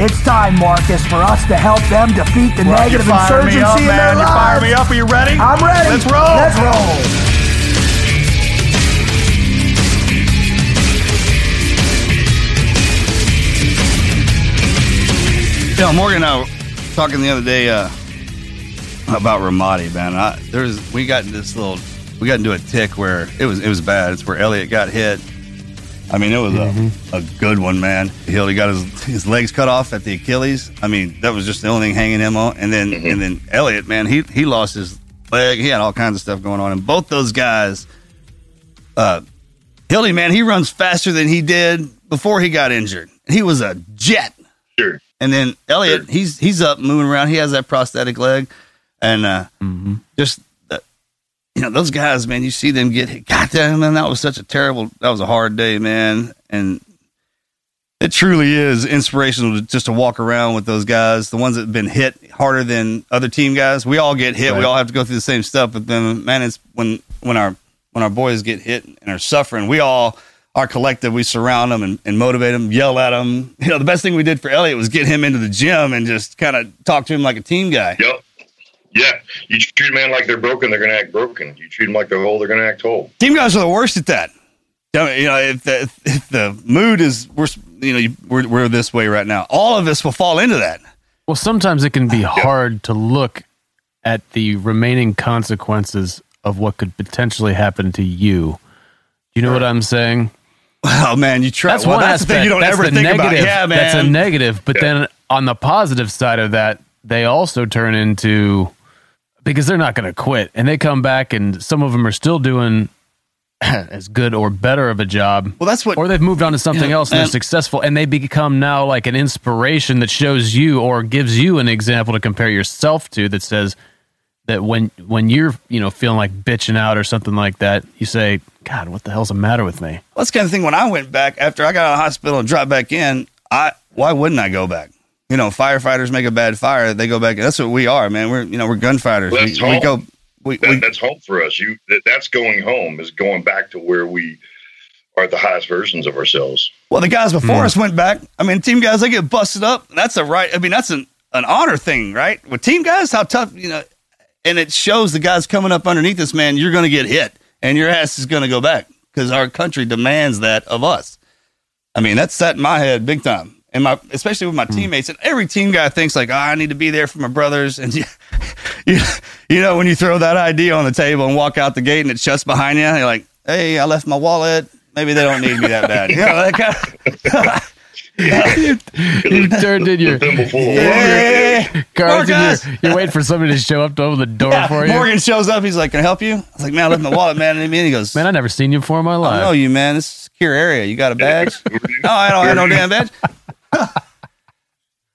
It's time, Marcus, for us to help them defeat the Well, negative you fire me insurgency up, in man. their You lives. fire me up. Are you ready? I'm ready. Let's roll. Let's roll. You know, Morgan and I were talking the other day uh, about Ramadi, man. I, there's we got this little we got into a tick where it was it was bad. It's where Elliot got hit. I mean, it was a, a good one, man. He, he got his his legs cut off at the Achilles. I mean, that was just the only thing hanging him on. And then and then Elliot, man, he he lost his leg. He had all kinds of stuff going on. And both those guys, uh, Hildy, man, he runs faster than he did before he got injured. He was a jet. Sure. And then Elliot, he's he's up moving around. He has that prosthetic leg, and uh, just uh, you know those guys, man. You see them get hit. God damn, man, that was such a terrible. That was a hard day, man. And it truly is inspirational to, just to walk around with those guys, the ones that have been hit harder than other team guys. We all get hit. We all have to go through the same stuff. But then, man, it's when when our when our boys get hit and are suffering, we all our collective, we surround them and, and motivate them, yell at them. You know, the best thing we did for Elliot was get him into the gym and just kind of talk to him like a team guy. Yep. Yeah. You treat a man like they're broken, they're going to act broken. You treat them like they're whole, they're going to act whole. Team guys are the worst at that. You know, you know, if the if the mood is we're you know we're we're this way right now, all of us will fall into that. Well, sometimes it can be hard to look at the remaining consequences of what could potentially happen to you. You know what I'm saying? Oh man, you try. That's well, one that's the aspect. thing you don't That's ever the think negative. about. Yeah, man. That's a negative. But Yeah. then on the positive side of that, they also turn into because they're not going to quit, and they come back, and some of them are still doing as good or better of a job. Well, that's what- or they've moved on to something Yeah, else and they're successful, and they become now like an inspiration that shows you or gives you an example to compare yourself to that says that when when you're you know feeling like bitching out or something like that, you say, "God, what the hell's the matter with me?" Well, that's the kind of thing when I went back after I got out of the hospital and dropped back in, I why wouldn't I go back? You know, firefighters make a bad fire, they go back. That's what we are, man. We're you know, we're gunfighters. Well, we, that's we home. go we, That, we that's home for us. You that, That's going home, is going back to where we are the highest versions of ourselves. well the guys before hmm. us went back. I mean, team guys they get busted up. That's a right I mean, that's an, an honor thing, right? With team guys, how tough, you know, and it shows the guys coming up underneath this man, you're gonna get hit and your ass is gonna go back because our country demands that of us. I mean, that's set in my head big time. And my, especially with my hmm. teammates, and every team guy thinks like, oh, I need to be there for my brothers. And you, you, you know, when you throw that idea on the table and walk out the gate and it shuts behind you, you're like, hey, I left my wallet. Maybe they don't need me that bad. You know, that kind of, You turned in your Thimble full of water. yeah. cards, and Marcus! you're, you're waiting for somebody to show up to open the door Yeah, for you. Morgan shows up. He's like, "Can I help you?" I was like, "Man, I left my wallet, man." And he goes, Man, I never seen you before in my life." I know you, man. This is a secure area. You got a badge? no, I don't have no damn badge.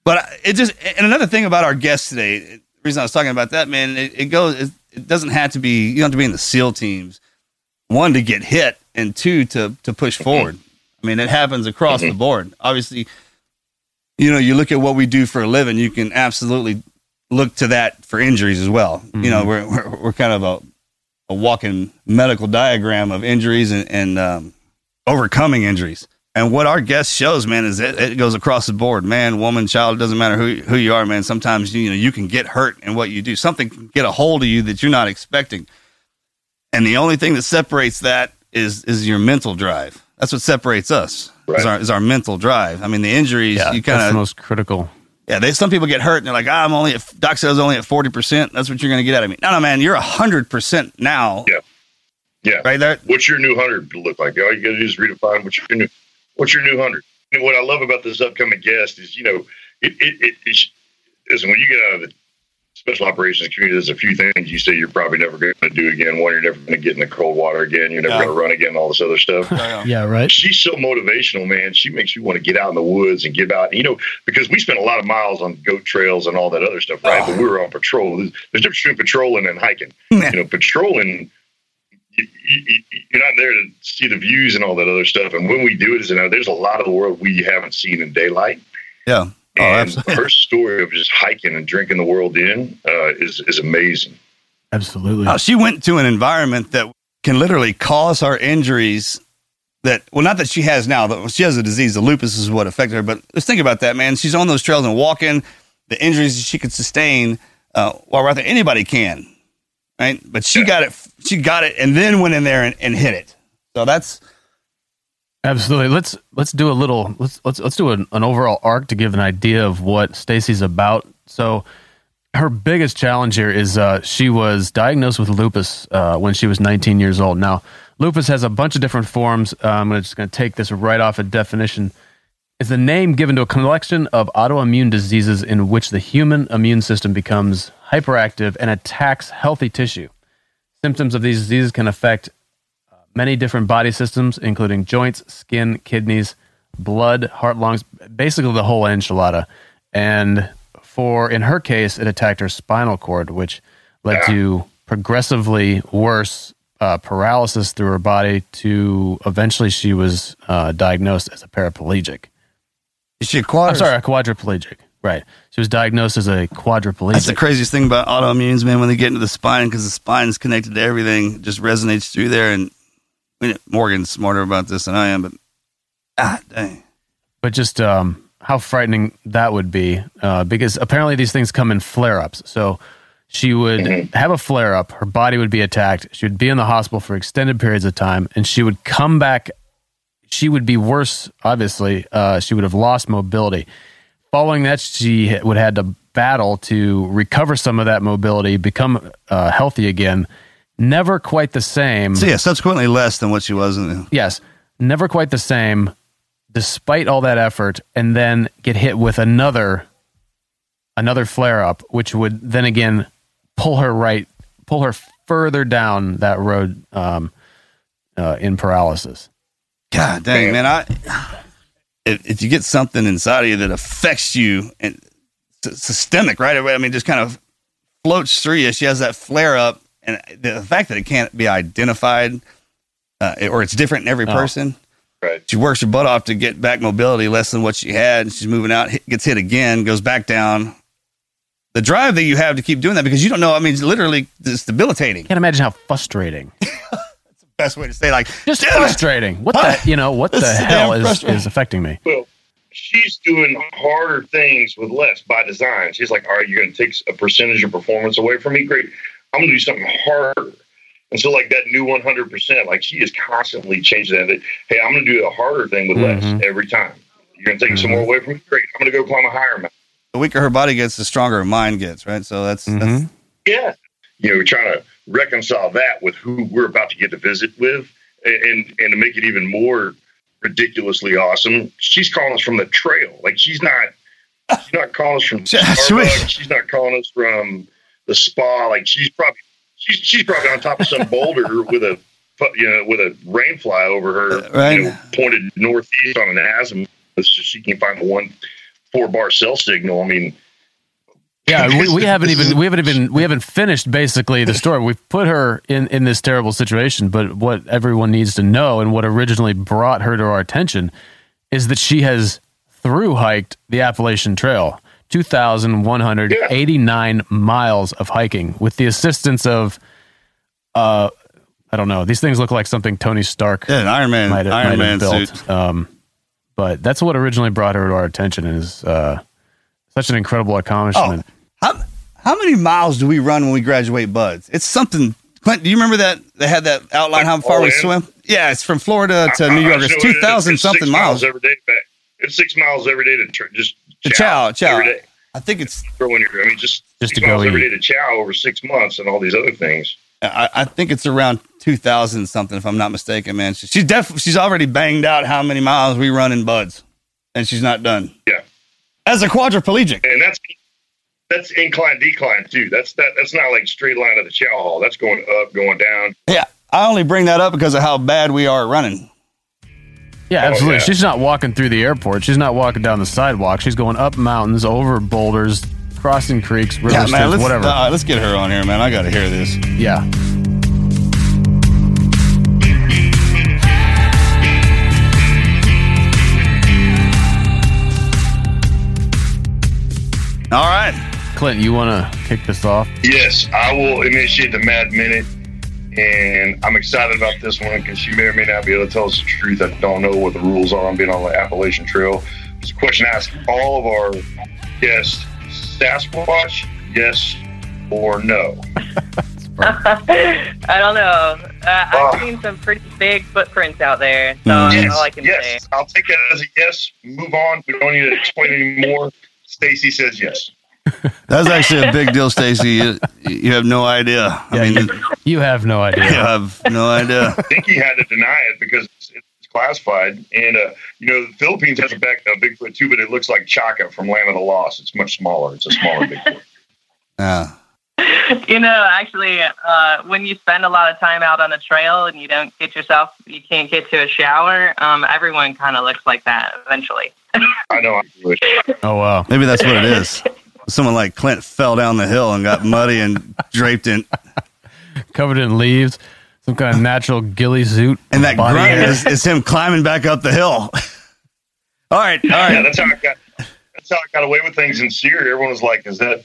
But it just and another thing about our guest today. The reason I was talking about that, man, it, it goes. It, it doesn't have to be. You don't have to be in the SEAL teams. One to get hit, and two to to push mm-hmm. forward. I mean, it happens across the mm-hmm. board. Obviously, you know, you look at what we do for a living, you can absolutely look to that for injuries as well. You know, mm-hmm. we're, we're, we're kind of a, a walking medical diagram of injuries and, and um, overcoming injuries. And what our guest shows, man, is it, it goes across the board. Man, woman, child, doesn't matter who, who you are, man. Sometimes, you know, you can get hurt in what you do. Something can get a hold of you that you're not expecting. And the only thing that separates that is, is your mental drive. That's what separates us. Right. Is, our, is our mental drive. I mean, the injuries, Yeah, you that's kind of most critical. yeah, they, some people get hurt and they're like, ah, I'm only at, Doc says only at 40%. That's what you're going to get out of me. No, no, man, you're 100% now. Yeah. Yeah. Right there. What's your new hundred look like? All you got to do is redefine what's your new what's your new hundred. And what I love about this upcoming guest is, you know, it it, it, listen when you get out of the special operations community, there's a few things you say you're probably never going to do again. One, you're never going to get in the cold water again. You're never Yeah. going to run again. All this other stuff. Yeah, right. She's so motivational, man. She makes you want to get out in the woods and get out. You know, because we spent a lot of miles on goat trails and all that other stuff, right? But we were on patrol. There's, there's a difference between patrolling and hiking. You know, patrolling, you're not there to see the views and all that other stuff. And when we do it, is you know, there's a lot of the world we haven't seen in daylight. Yeah. Oh, And absolutely. her story of just hiking and drinking the world in uh, is is amazing. Absolutely. Oh, she went to an environment that can literally cause her injuries that, well, not that she has now, but she has a disease. The lupus is what affected her. But let's think about that, man. She's on those trails and walking, the injuries that she could sustain uh, while we're out there, anybody can. Right. But she got it. She got it and then went in there and, and hit it. So that's, Absolutely. Let's let's do a little let's let's let's do an, an overall arc to give an idea of what Stacey's about. So her biggest challenge here is uh, she was diagnosed with lupus uh, when she was 19 years old. Now, lupus has a bunch of different forms. Uh, I'm just going to take this right off a definition. It's the name given to a collection of autoimmune diseases in which the human immune system becomes hyperactive and attacks healthy tissue. Symptoms of these diseases can affect many different body systems, including joints, skin, kidneys, blood, heart, lungs, basically the whole enchilada. And for, in her case, it attacked her spinal cord, which led to progressively worse uh, paralysis through her body to eventually she was uh, diagnosed as a paraplegic. Is she a quad? I'm sorry, a quadriplegic. Right. She was diagnosed as a quadriplegic. That's the craziest thing about autoimmunes, man. When they get into the spine, because the spine is connected to everything, it just resonates through there. And I mean, Morgan's smarter about this than I am, but ah, dang. but just um, how frightening that would be uh, because apparently these things come in flare ups. So she would have a flare up, her body would be attacked, she would be in the hospital for extended periods of time, and she would come back. She would be worse, obviously. Uh, she would have lost mobility. Following that, she would have had to battle to recover some of that mobility, become uh, healthy again. Never quite the same. So yeah, subsequently less than what she was in the Yes, never quite the same, despite all that effort, and then get hit with another another flare up, which would then again pull her right, pull her further down that road um, uh, in paralysis. God dang, man! I if, if you get something inside of you that affects you and it's systemic, right? I mean, just kind of floats through you. She has that flare up, and the fact that it can't be identified uh, or it's different in every Oh. person. Right. She works her butt off to get back mobility less than what she had. She's moving out, hit, gets hit again, goes back down. The drive that you have to keep doing that because you don't know. I mean, it's literally it's debilitating. Can't imagine how frustrating. Best way to say, like, Just damn it. frustrating. What the you know? What the hell is, is affecting me? Well, she's doing harder things with less by design. She's like, all right, you're going to take a percentage of performance away from me. Great. I'm going to do something harder. And so, like that new 100%, like she is constantly changing that. that, Hey, I'm going to do a harder thing with less every time. You're going to take some more away from me. Great. I'm going to go climb a higher mountain. The weaker her body gets, the stronger her mind gets, right? So that's, that's Mhm. Yeah. You know, we're trying to reconcile that with who we're about to get to visit with and and to make it even more ridiculously awesome. She's calling us from the trail. Like she's not she's not calling us from Starbucks. She's not calling us from the spa. Like she's probably she's she's probably on top of some boulder with a you know with a rain fly over her Uh, right. you know, pointed northeast on an azimuth so she can find the one four bar cell signal. I mean Yeah, we, we haven't even we haven't even we haven't finished basically the story. We've put her in in this terrible situation, but what everyone needs to know and what originally brought her to our attention is that she has through hiked the Appalachian Trail, 2,189 miles of hiking with the assistance of, uh, I don't know. These things look like something Tony Stark Yeah, Iron Man, might have, Iron might Man built. suit. Um, but that's what originally brought her to our attention is uh, such an incredible Oh, accomplishment. How how many miles do we run when we graduate BUD/S? It's something. Clint, do you remember that they had that outline how far we oh, in? swim? Yeah, it's from Florida to I- New York. It's know it- two thousand six something miles. every day. Back. It's six miles every day to tr- just To chow, chow, chow. every day. I think it's. Throw in your, I mean, just Just to go every eat. day to chow over six months and all these other things. I, I think it's around two thousand something, if I'm not mistaken, man. She, she's def, She's already banged out how many miles we run in BUD/S, and she's not done. Yeah, As a quadriplegic, and that's that's incline decline too. That's that. That's not like straight line of the chow hall. That's going up, going down. yeah. I only bring that up because of how bad we are running. Yeah, absolutely. yeah. She's not walking through the airport. She's not walking down the sidewalk. She's going up mountains, over boulders, crossing creeks, rivers, Yeah, man. streams, Let's, whatever. uh, let's get her on here, man. I got to hear this. yeah. All right. Clint, you want to kick this off? Yes, I will initiate the Mad Minute, and I'm excited about this one because she may or may not be able to tell us the truth. I don't know what the rules are on being on the Appalachian Trail. It's a question asked all of our guests: Sasquatch, yes or no? I don't know. Uh. I've seen some pretty big footprints out there, so Mm. that's Yes, all I can yes. say. I'll take it as a yes. Move on. We don't need to explain anymore. Stacey says yes. That's actually a big deal, Stacey. You, you have no idea. I Yeah, mean, you, you have no idea. you have no idea. I think he had to deny it because it's, it's classified. And uh, you know, the Philippines has a, back, a Bigfoot too, but it looks like Chaka from Land of the Lost. It's much smaller. It's a smaller Bigfoot. Yeah. You know, actually, uh, when you spend a lot of time out on a trail and you don't get yourself, you can't get to a shower. Um, everyone kind of looks like that eventually. I know. I. Oh, wow. Maybe that's what it is. Someone like Clint fell down the hill and got muddy and draped in. Covered in leaves, some kind of natural ghillie suit. And that body grunt is, is him climbing back up the hill. all right, all right. Yeah, that's how I got. That's how I got away with things in Syria. Everyone was like, "Is that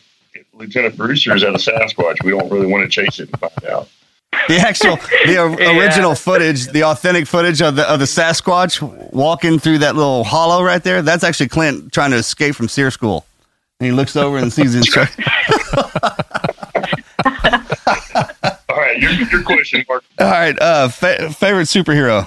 Lieutenant Bruce or is that a Sasquatch?" We don't really want to chase it and find out. The actual, the o- Yeah. original footage, the authentic footage of the of the Sasquatch walking through that little hollow right there. That's actually Clint trying to escape from SERE School. And he looks over and sees his truck. All right, your your question, Mark. All right. Uh, fa- favorite superhero.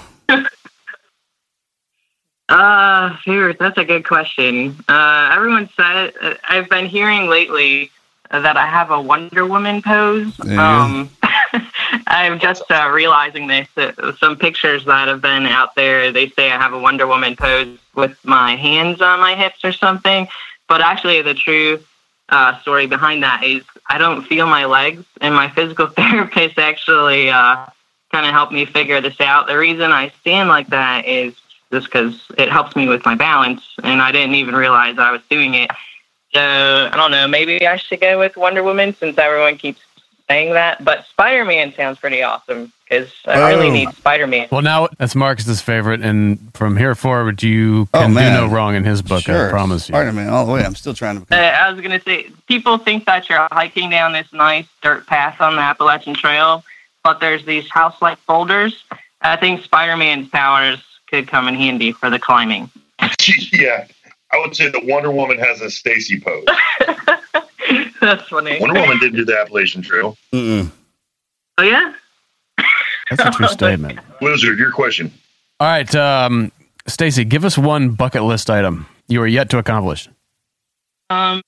Uh, favorite, that's a good question. Uh, everyone said, uh, I've been hearing lately uh, that I have a Wonder Woman pose. There you go. Um, I'm just uh, realizing this. Uh, some pictures that have been out there, they say I have a Wonder Woman pose with my hands on my hips or something. But actually, the true uh, story behind that is I don't feel my legs, and my physical therapist actually uh, kind of helped me figure this out. The reason I stand like that is just because it helps me with my balance, and I didn't even realize I was doing it. So I don't know. Maybe I should go with Wonder Woman since everyone keeps saying that. But Spider Man sounds pretty awesome because I really Oh. need Spider Man. Well, now that's Marcus's favorite, and from here forward, you Oh, can do no wrong in his book. I promise you. Spider Man, all the way. I'm still trying to. Uh, I was gonna say, people think that you're hiking down this nice dirt path on the Appalachian Trail, but there's these house-like boulders. I think Spider Man's powers could come in handy for the climbing. yeah, I would say that Wonder Woman has a Stacey pose. That's funny. Wonder Woman didn't do the Appalachian Trail. Mm-mm. Oh yeah. That's a true statement. Wizard, your question. All right, um, Stacey, give us one bucket list item you are yet to accomplish. Um,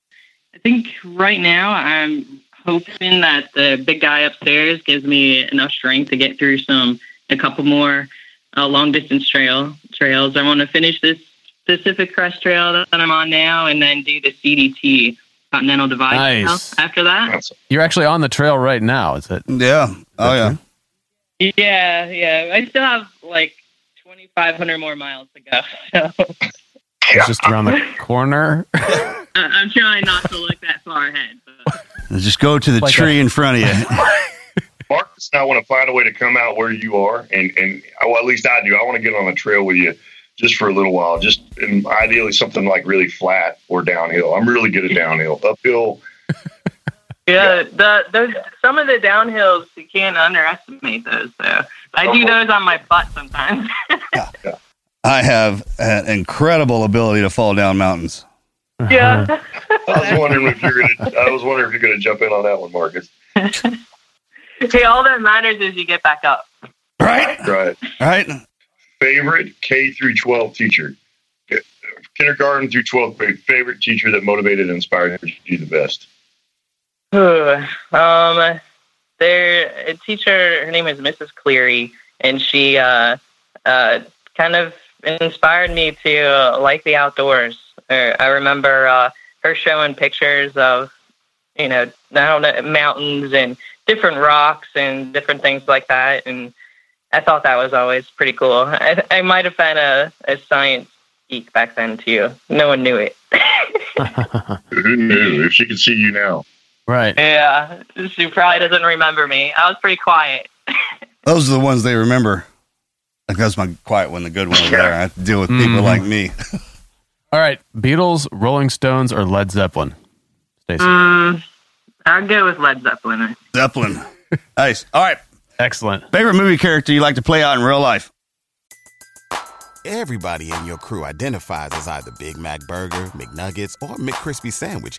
I think right now I'm hoping that the big guy upstairs gives me enough strength to get through some a couple more uh, long distance trail trails. I want to finish this Pacific Crest Trail that I'm on now, and then do the CDT Continental Divide Nice. Trail after that. You're actually on the trail right now. Is it? Yeah. Oh yeah. Yeah, yeah. I still have like 2,500 more miles to go. So It's just around the corner. I- I'm trying not to look that far ahead. But Just go to the Like tree in front of you. Mark and I want to find a way to come out where you are, and and oh, well, at least I do. I want to get on a trail with you just for a little while. Just and ideally something like really flat or downhill. I'm really good at downhill. Uphill, Yeah, the those some of the downhills you can't underestimate those though. I do uh-huh. those on my butt sometimes. I have an incredible ability to fall down mountains. yeah. Uh-huh. I was wondering if you're gonna. I was wondering if you're gonna jump in on that one, Marcus. hey, all that matters is you get back up. Right? Right. Right? Favorite K through 12 teacher, kindergarten through 12th grade. Favorite teacher that motivated and inspired you the best. Um, a teacher, her name is Mrs. Cleary, and she uh, uh, kind of inspired me to uh, like the outdoors. Uh, I remember uh, her showing pictures of, you know, I don't know, mountains and different rocks and different things like that, and I thought that was always pretty cool. I, I might have been a, a science geek back then too. No one knew it. Who knew? If she could see you now. Right. yeah, she probably doesn't remember me. I was pretty quiet. Those are the ones they remember. Like that's my quiet one, the good one over there. I have to deal with people Mhm. like me. All right. Beatles, Rolling Stones, or Led Zeppelin? Stacey. Mm, I'll go with Led Zeppelin. Zeppelin. nice. All right. Excellent. Favorite movie character you like to play out in real life? Everybody in your crew identifies as either Big Mac Burger, McNuggets, or McCrispy Sandwich.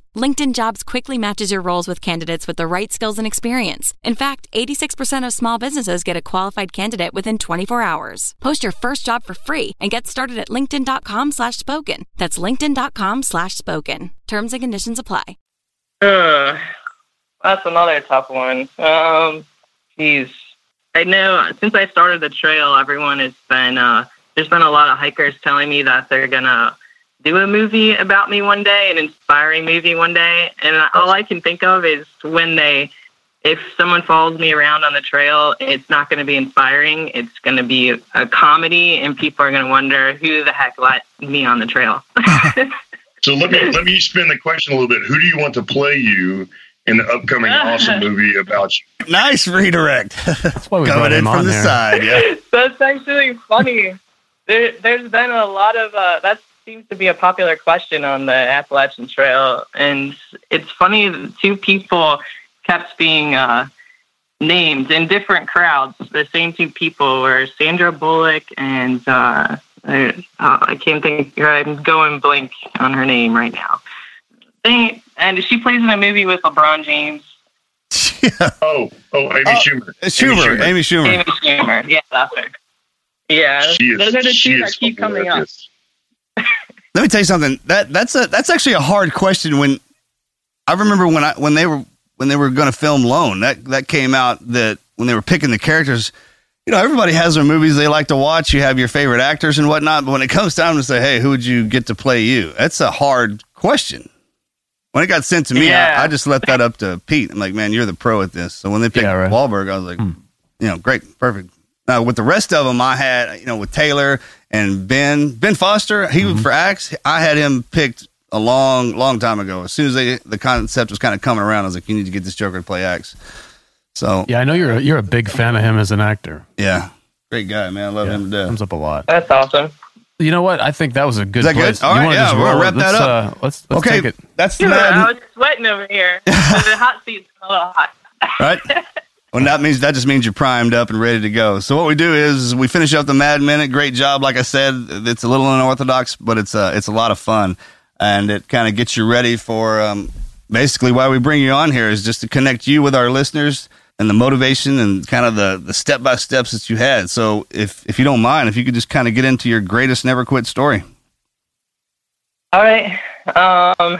LinkedIn Jobs quickly matches your roles with candidates with the right skills and experience. In fact, 86% of small businesses get a qualified candidate within 24 hours. Post your first job for free and get started at linkedin.com slash spoken. That's linkedin.com slash spoken. Terms and conditions apply. Uh, that's another tough one. Um, geez, I know since I started the trail, everyone has been uh, there's been a lot of hikers telling me that they're gonna do a movie about me one day, an inspiring movie one day, and all I can think of is when they. If someone follows me around on the trail, it's not going to be inspiring. It's going to be a comedy, and people are going to wonder who the heck let me on the trail. So let me let me spin the question a little bit. Who do you want to play you in the upcoming awesome movie about you? Nice redirect. That's why we Coming brought in from on the there. side. Yeah. That's actually funny. There, there's been a lot of uh, that seems to be a popular question on the Appalachian Trail, and it's funny. that Two people kept being uh, named in different crowds. The same two people were Sandra Bullock and uh, I, uh, I can't think. I'm going blank on her name right now. They, and she plays in a movie with LeBron James. Oh, oh, Amy Oh, Schumer. Schumer. Amy Schumer. Amy Schumer. Yeah, that's her. Yeah, She is, those are the two that keep coming up. Hilarious. Let me tell you something. That that's a that's actually a hard question. When I remember when I when they were when they were going to film Lone, that that came out that when they were picking the characters. You know, everybody has their movies they like to watch. You have your favorite actors and whatnot. But when it comes time to say, "Hey, who would you get to play you?" That's a hard question. When it got sent to me, Yeah. I, I just left that up to Pete. I'm like, "Man, you're the pro at this." So when they picked Yeah, right. Wahlberg, I was like, hmm. "You know, great, perfect." Now with the rest of them, I had you know with Taylor and Ben Ben Foster. He was for Axe. I had him picked a long, long time ago. As soon as they, the concept was kind of coming around, I was like, "You need to get this Joker to play Axe." So Yeah, I know you're a, you're a big fan of him as an actor. yeah, great guy, man. I love Yeah, him to death. comes up a lot. That's awesome. You know what? I think that was a good. Is that good? place. All You right, yeah, we're gonna wrap that Let's, up. Uh, let's let's okay, take it. that's the Dude, I was sweating over here. the hot seat's a little hot. right? Well, that means that just means you're primed up and ready to go. So what we do is we finish up the Mad Minute. Great job, like I said. It's a little unorthodox, but it's a it's a lot of fun, and it kind of gets you ready for um, basically why we bring you on here is just to connect you with our listeners and the motivation and kind of the the step by steps that you had. So if if you don't mind, if you could just kind of get into your greatest never quit story. All right. Um,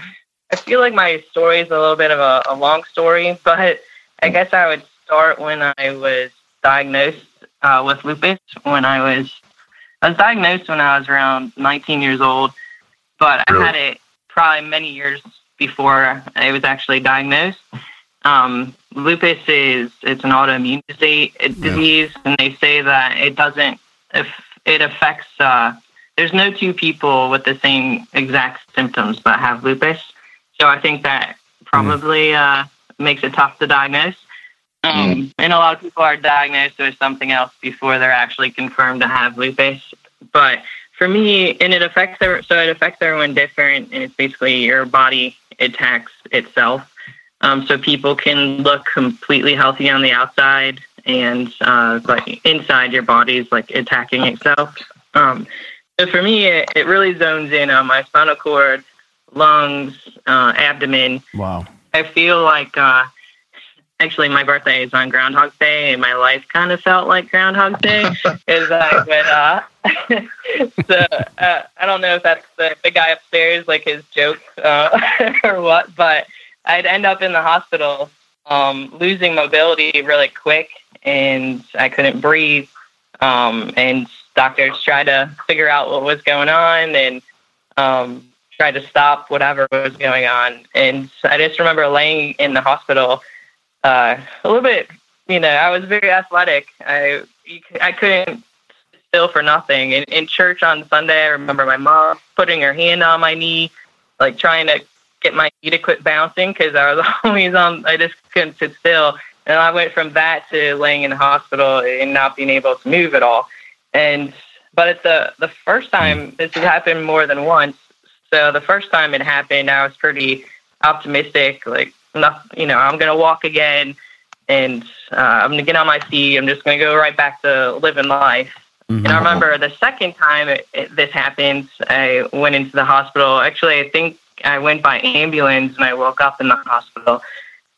I feel like my story is a little bit of a, a long story, but I guess I would start when I was diagnosed uh, with lupus. When I was I was diagnosed when I was around 19 years old, but I had it probably many years before I was actually diagnosed. Um, lupus is it's an autoimmune disease, disease and they say that it doesn't if it affects. Uh, there's no two people with the same exact symptoms that have lupus, so I think that probably uh, makes it tough to diagnose. Um, And a lot of people are diagnosed with something else before they're actually confirmed to have lupus. But for me, and it affects every- so it affects everyone different, and it's basically your body attacks itself. Um, so people can look completely healthy on the outside, and uh, like inside your body is like attacking itself. Um, so for me, it, it really zones in on my spinal cord, lungs, uh, abdomen. Wow. I feel like uh, actually my birthday is on Groundhog Day, and my life kind of felt like Groundhog Day. Is I would uh, so uh, I don't know if that's the, the guy upstairs, like his joke uh, or what, but I'd end up in the hospital, um, losing mobility really quick, and I couldn't breathe. Um, and doctors tried to figure out what was going on, and um, tried to stop whatever was going on. And I just remember laying in the hospital uh, a little bit. You know, I was very athletic. I I couldn't still for nothing. In, in church on Sunday, I remember my mom putting her hand on my knee, like trying to get my knee to quit bouncing because I was always on. I just couldn't sit still. And I went from that to laying in the hospital and not being able to move at all. And but it's the the first time this has happened more than once. So the first time it happened, I was pretty optimistic. Like, not, you know, I'm gonna walk again, and uh, I'm gonna get on my feet. I'm just gonna go right back to living life. And I remember the second time it, it, this happened, I went into the hospital. Actually, I think I went by ambulance and I woke up in the hospital.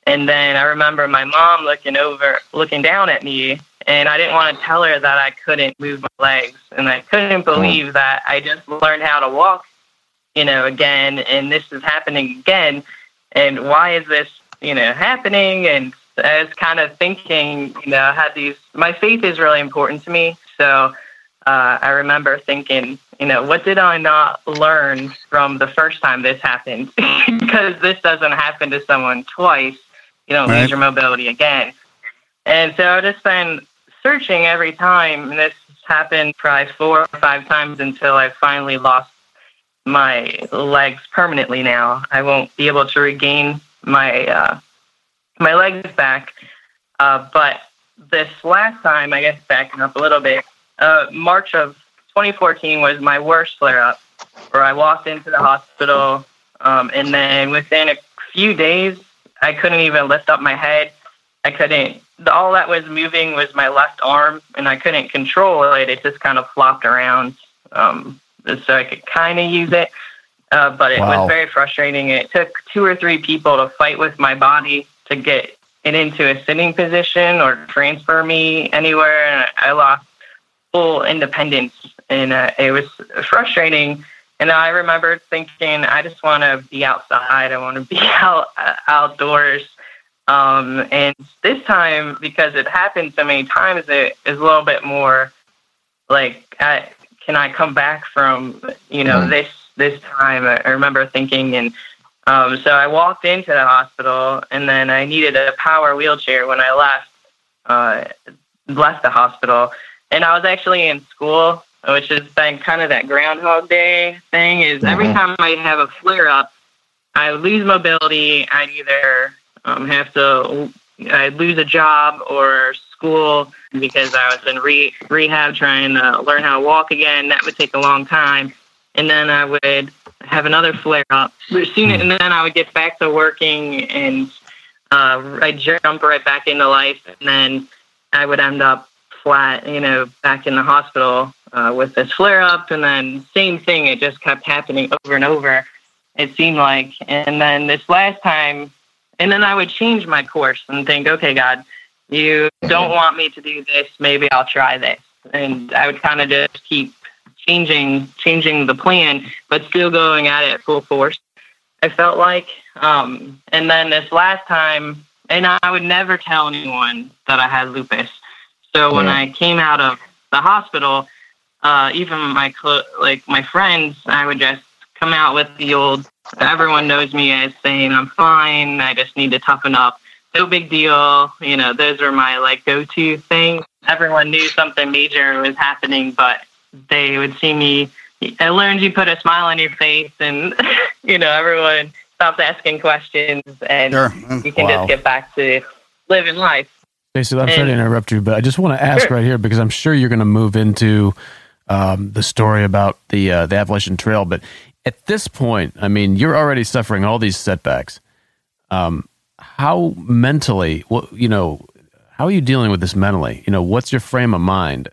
And then I remember my mom looking over, looking down at me, and I didn't want to tell her that I couldn't move my legs, and I couldn't believe that I just learned how to walk, you know, again, and this is happening again, and why is this, you know, happening? And I was kind of thinking, you know, I had these. My faith is really important to me, so uh, I remember thinking, you know, what did I not learn from the first time this happened? because this doesn't happen to someone twice. You don't Right. lose your mobility again. And so I've just been searching every time. And this happened probably four or five times until I finally lost my legs permanently now. I won't be able to regain my uh, my legs back. Uh, but this last time, I guess backing up a little bit, uh, March of 2014 was my worst flare up, where I walked into the hospital, um, and then within a few days, I couldn't even lift up my head. I couldn't. The, all that was moving was my left arm, and I couldn't control it. It just kind of flopped around, um, so I could kind of use it. Uh, but it Wow. was very frustrating. It took two or three people to fight with my body to get it into a sitting position or transfer me anywhere. And I lost full independence, and uh, it was frustrating. And I remember thinking, I just want to be outside. I want to be out uh, outdoors. Um, and this time, because it happened so many times, it is a little bit more like, I, can I come back from you know this this time? I I remember thinking, and um, so I walked into the hospital, and then I needed a power wheelchair when I left uh, left the hospital, and I was actually in school, which has been kind of that Groundhog Day thing. Is every time I have a flare up, I lose mobility. I'd either um, have to I'd lose a job or school because I was in re- rehab trying to learn how to walk again. That would take a long time, and then I would have another flare up. Soon, and then I would get back to working, and uh, I'd jump right back into life, and then I would end up flat, you know, back in the hospital uh, with this flare up, and then same thing. It just kept happening over and over. It seemed like, and then this last time, and then I would change my course and think, okay, God, you don't want me to do this. Maybe I'll try this, and I would kind of just keep changing changing the plan, but still going at it full force. I felt like. Um, and then this last time, and I would never tell anyone that I had lupus. So when I came out of the hospital, uh, even my clo- like my friends, I would just come out with the old. Everyone knows me as saying I'm fine. I just need to toughen up. No big deal. You know, those are my like go-to things. Everyone knew something major was happening, but they would see me. I learned you put a smile on your face, and you know everyone stops asking questions, and Sure. you can Wow. just get back to living life. Stacey, I'm sorry to interrupt you, but I just want to ask Sure. right here because I'm sure you're going to move into um, the story about the uh, the Appalachian Trail. But at this point, I mean, you're already suffering all these setbacks. Um, how mentally, what you know, how are you dealing with this mentally? You know, what's your frame of mind?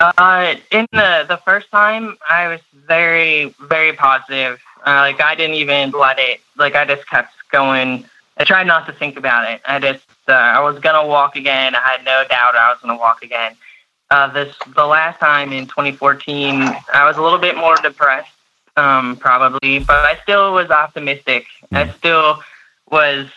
Uh, in the the first time, I was very very positive. Uh, like I didn't even let it. Like I just kept going. I tried not to think about it. I just uh, I was gonna walk again. I had no doubt I was gonna walk again. Uh, this the last time in 2014, I was a little bit more depressed, um, probably, but I still was optimistic. I still was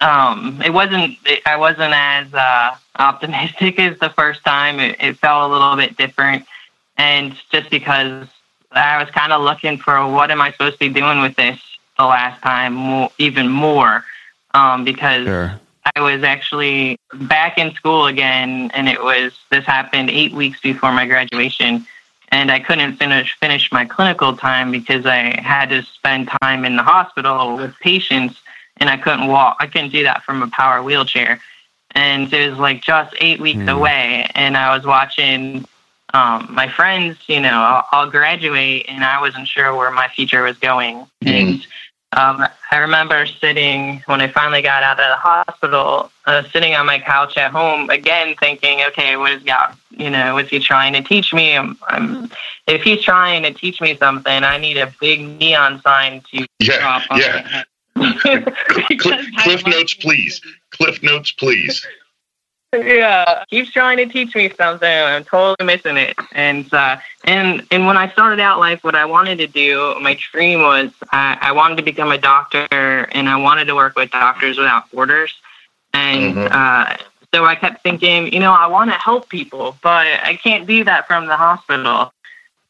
um, it wasn't. It, I wasn't as uh, optimistic as the first time. It, it felt a little bit different, and just because I was kind of looking for what am I supposed to be doing with this the last time, more, even more, um, because Sure. I was actually back in school again, and it was this happened eight weeks before my graduation, and I couldn't finish finish my clinical time because I had to spend time in the hospital with patients, and I couldn't walk. I couldn't do that from a power wheelchair, and it was like just eight weeks away, and I was watching. Um, my friends, you know, I'll, I'll graduate, and I wasn't sure where my future was going. And um, I remember sitting when I finally got out of the hospital, uh, sitting on my couch at home again, thinking, okay, what is God? You know, what's He trying to teach me? I'm, I'm, if He's trying to teach me something, I need a big neon sign to Yeah, drop on yeah. My. Cliff, Cliff notes, please. Cliff notes, please. yeah, keeps trying to teach me something. I'm totally missing it. And uh, and and when I started out life, what I wanted to do, my dream was I, I wanted to become a doctor, and I wanted to work with Doctors Without Borders. And Mhm. uh, so I kept thinking, you know, I want to help people, but I can't do that from the hospital.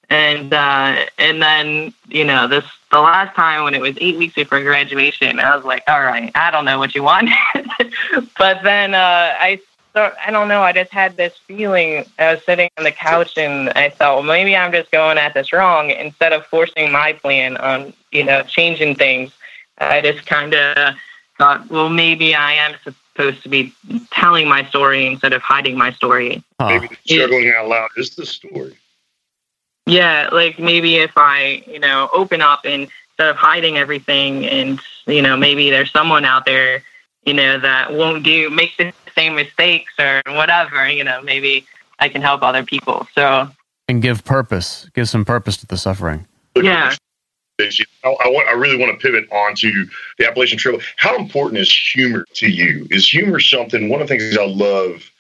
And uh, and then you know this the last time when it was eight weeks before graduation, I was like, all right, I don't know what you want, but then uh, I so I don't know. I just had this feeling. I was sitting on the couch and I thought, well, maybe I'm just going at this wrong. Instead of forcing my plan on, you know, changing things, I just kind of thought, well, maybe I am supposed to be telling my story instead of hiding my story. Maybe the struggling out loud is the story. Yeah, like maybe if I, you know, open up and instead of hiding everything, and you know, maybe there's someone out there, you know, that won't do make the same mistakes or whatever. You know, maybe I can help other people. So And give purpose, give some purpose to the suffering. yeah. I, I want. I really want to pivot onto the Appalachian Trail. How important is humor to you? Is humor something? One of the things I love,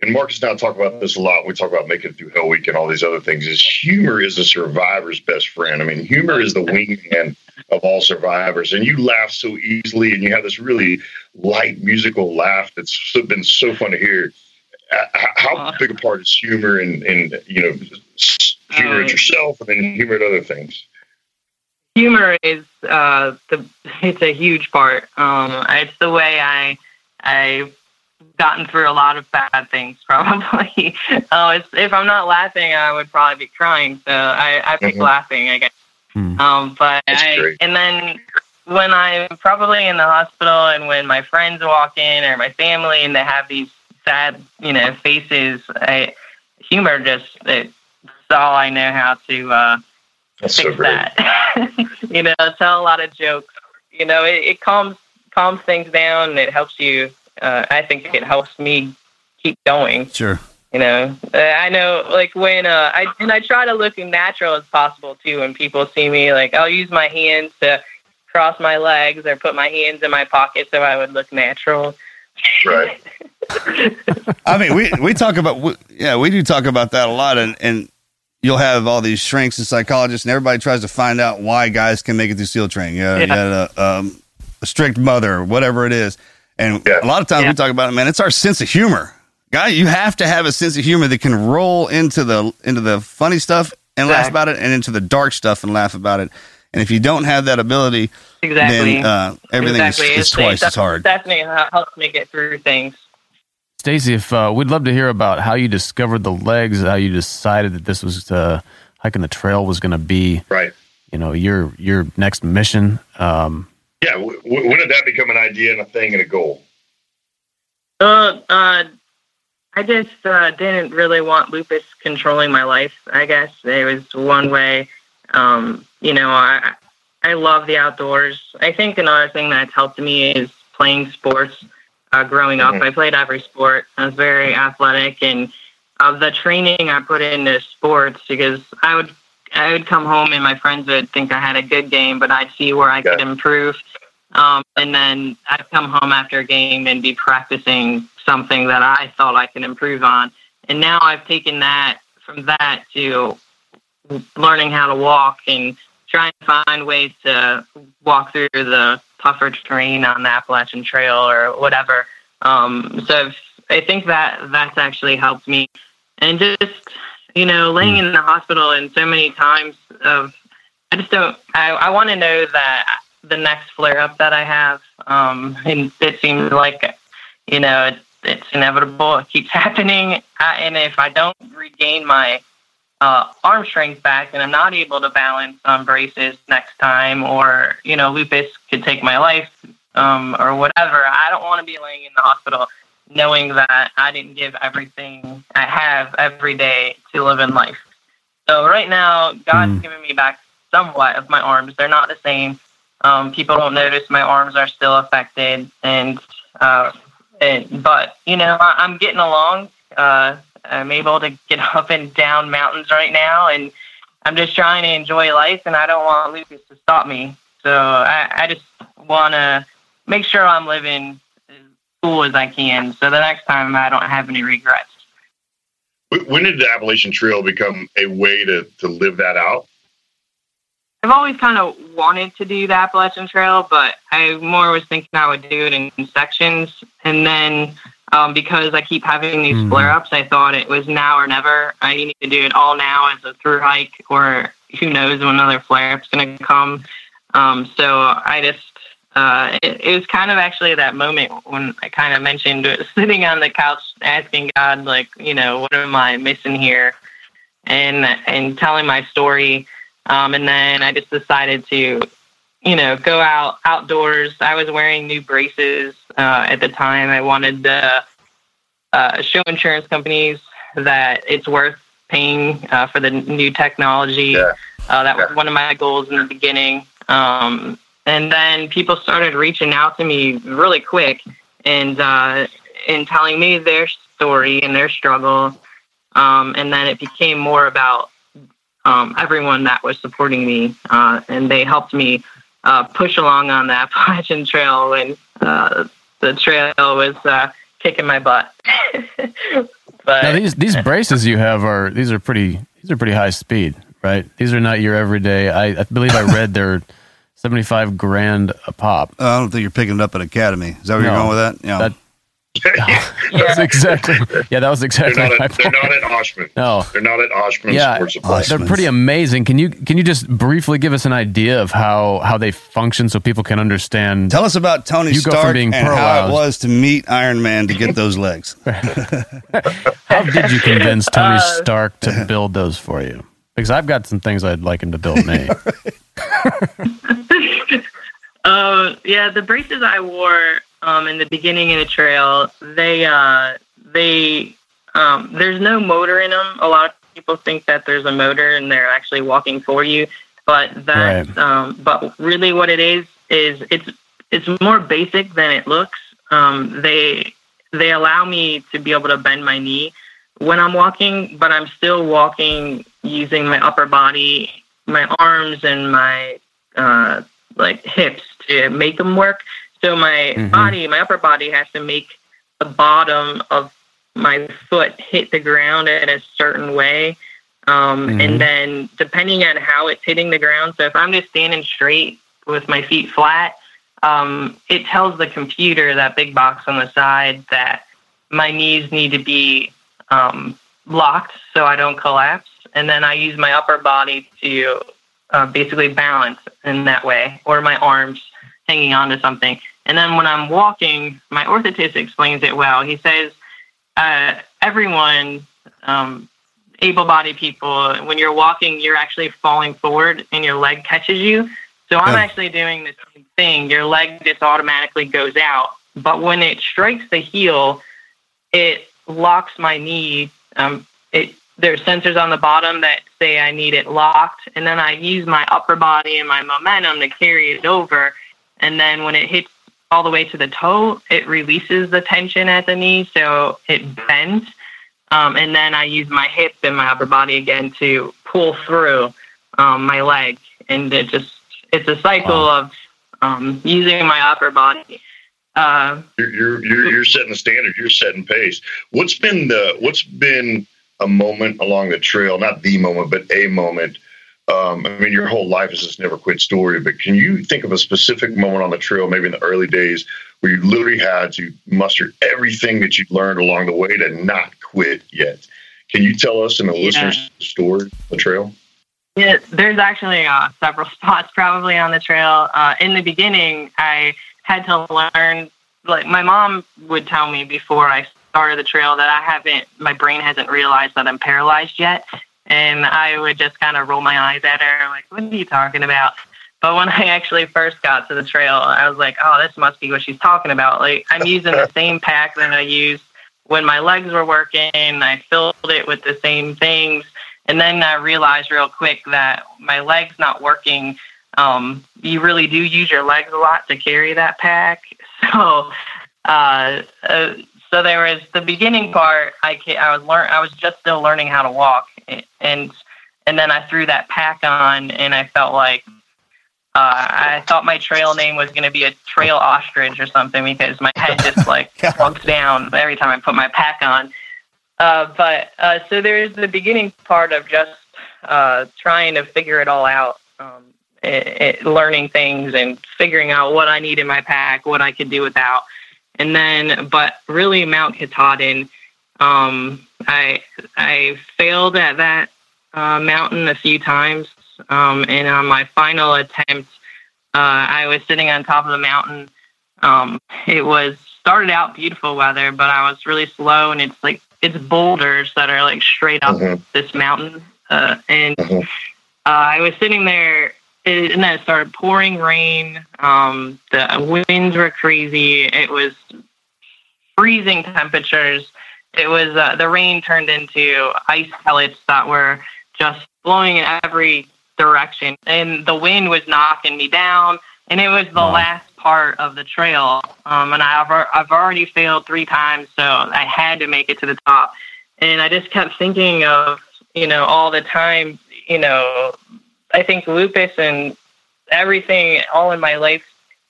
and Marcus and I talk about this a lot. We talk about making it through Hell Week and all these other things. Is humor is a survivor's best friend. I mean, humor is the wingman of all survivors, and you laugh so easily, and you have this really light musical laugh that's been so fun to hear. Uh, How big a part is humor and, and you know, humor at Um, yourself and then humor at other things? humor is uh the it's a huge part um it's the way i i've gotten through a lot of bad things probably oh it's, if i'm not laughing i would probably be crying so i i pick Mhm. laughing i guess Hmm. um but That's i great. and then when i'm probably in the hospital and when my friends walk in or my family and they have these sad you know faces i humor just it's all i know how to uh That's fix great. that. you know, tell a lot of jokes. You know, it, it calms calms things down and it helps you. Uh, I think it helps me keep going. Sure. You know, I know like when uh, I and I try to look as natural as possible too. When people see me, like I'll use my hands to cross my legs or put my hands in my pocket so I would look natural. Right. I mean, we we talk about we, yeah, we do talk about that a lot, and and you'll have all these shrinks and psychologists, and everybody tries to find out why guys can make it through SEAL training. You got, you got a, um, a strict mother, whatever it is. And a lot of times we talk about it, man. It's our sense of humor, guy. You have to have a sense of humor that can roll into the into the funny stuff and laugh about it, and into the dark stuff and laugh about it. And if you don't have that ability, Exactly. then uh, everything exactly. is, is It's- twice it as hard. Definitely helps me get through things. Stacey, if uh, we'd love to hear about how you discovered the legs, how you decided that this was uh, hiking the trail was going to be, right? You know, your your next mission. Um, Yeah. W- when did that become an idea and a thing and a goal? Uh, uh, I just uh, didn't really want lupus controlling my life. I guess it was one way. Um, you know, I I love the outdoors. I think another thing that's helped me is playing sports. Uh, growing up, Mhm. I played every sport. I was very athletic, and uh, the training I put into sports because I would I would come home and my friends would think I had a good game, but I'd see where I could improve. Um, and then I'd come home after a game and be practicing something that I thought I could improve on. And now I've taken that from that to learning how to walk and trying to find ways to walk through the tougher terrain on the Appalachian Trail or whatever. Um, so I think that that's actually helped me. And just, you know, laying in the hospital and so many times of, I just don't, I, I want to know that the next flare up that I have, um, and it seems like, you know, it, it's inevitable. It keeps happening. I, and if I don't regain my uh, arm strength back and I'm not able to balance on braces next time, or, you know, lupus could take my life um, or whatever, I don't want to be laying in the hospital knowing that I didn't give everything I have every day to live in life. So right now, God's given me back somewhat of my arms. They're not the same. Um, people don't notice my arms are still affected, and uh, and but you know I, I'm getting along. Uh, I'm able to get up and down mountains right now, and I'm just trying to enjoy life, and I don't want lupus to stop me. So I, I just want to make sure I'm living cool as I can, so the next time I don't have any regrets. When did the Appalachian Trail become a way to, to live that out? I've always kind of wanted to do the Appalachian Trail, but I more was thinking I would do it in sections. And then um, because I keep having these Mhm. flare ups, I thought it was now or never. I need to do it all now as a through hike, or who knows when another flare up's going to come. Um, so I just, uh, it, it was kind of actually that moment when I kind of mentioned sitting on the couch asking God, like, you know, what am I missing here? And, and telling my story. Um, and then I just decided to, you know, go out outdoors. I was wearing new braces uh, at the time. I wanted to uh, show insurance companies that it's worth paying uh, for the new technology. Uh, that was one of my goals in the beginning. Um, and then people started reaching out to me really quick and uh, and telling me their story and their struggle. Um, and then it became more about um, everyone that was supporting me, uh, and they helped me uh, push along on the Appalachian Trail when uh, the trail was uh, kicking my butt. but now these these braces you have are these are pretty these are pretty high speed, right? These are not your everyday. I, I believe I read they're seventy five grand a pop. Uh, I don't think you're picking it up at Academy. Is that where you're going with that? Yeah. That- That's exactly. Yeah, that was exactly. They're not, my at, they're not at Oshman. No. They're not at Oshman yeah, Sports Supply. they're pretty amazing. Can you can you just briefly give us an idea of how how they function so people can understand? Tell us about Tony you go Stark being and how it was to meet Iron Man to get those legs. How did you convince Tony Uh, Stark to build those for you? Because I've got some things I'd like him to build me. Uh, yeah, the braces I wore um, in the beginning of the trail, they uh, they um, there's no motor in them. A lot of people think that there's a motor and they're actually walking for you, but that Right. um, but really what it is is it's it's more basic than it looks. Um, they they allow me to be able to bend my knee when I'm walking, but I'm still walking using my upper body, my arms, and my uh, like hips to make them work. So my Mhm. body, my upper body, has to make the bottom of my foot hit the ground in a certain way. Um, Mhm. And then depending on how it's hitting the ground, so if I'm just standing straight with my feet flat, um, it tells the computer, that big box on the side, that my knees need to be um, locked so I don't collapse. And then I use my upper body to uh, basically balance in that way, or my arms hanging onto something. And then when I'm walking, my orthotist explains it well. He says, uh, everyone, um, able bodied people, when you're walking, you're actually falling forward and your leg catches you. So I'm Yeah. actually doing the same thing. Your leg just automatically goes out. But when it strikes the heel, it locks my knee. Um, it there's sensors on the bottom that say I need it locked, and then I use my upper body and my momentum to carry it over. And then when it hits all the way to the toe, it releases the tension at the knee, so it bends. Um, and then I use my hip and my upper body again to pull through um, my leg, and it just it's a cycle of um, using my upper body. Uh, You're, you're you're you're setting the standard. You're setting pace. What's been the what's been a moment along the trail? Not the moment, but a moment. Um, I mean, your whole life is this never quit story. But can you think of a specific moment on the trail, maybe in the early days, where you literally had to muster everything that you learned along the way to not quit yet? Can you tell us and the Yeah. listeners story the trail? Yeah, there's actually uh, several spots probably on the trail. Uh, in the beginning, I had to learn. Like my mom would tell me before I started the trail that I haven't, my brain hasn't realized that I'm paralyzed yet, and I would just kind of roll my eyes at her, like, "What are you talking about?" But when I actually first got to the trail, I was like, "Oh, this must be what she's talking about." Like I'm using the same pack that I used when my legs were working. I filled it with the same things. And then I realized real quick that my legs not working. Um, you really do use your legs a lot to carry that pack. So, uh, uh, so there was the beginning part. I I was learn I was just still learning how to walk, and and then I threw that pack on, and I felt like uh, I thought my trail name was going to be a trail ostrich or something because my head just like slumped down every time I put my pack on. Uh, but uh, so there's the beginning part of just uh, trying to figure it all out, um, it, it, learning things and figuring out what I need in my pack, what I could do without. And then, but really, Mount Katahdin, um, I I failed at that uh, mountain a few times, um, and on my final attempt, uh, I was sitting on top of the mountain. Um, it was started out beautiful weather, but I was really slow, and it's like it's boulders that are like straight up Mhm. this mountain, uh, and Mhm. uh, I was sitting there, it, and then it started pouring rain. Um, the winds were crazy. It was freezing temperatures. It was uh, the rain turned into ice pellets that were just blowing in every direction, and the wind was knocking me down. And it was the last part of the trail, um, and I've I've already failed three times, so I had to make it to the top. And I just kept thinking of you know all the time, you know, I think lupus and everything all in my life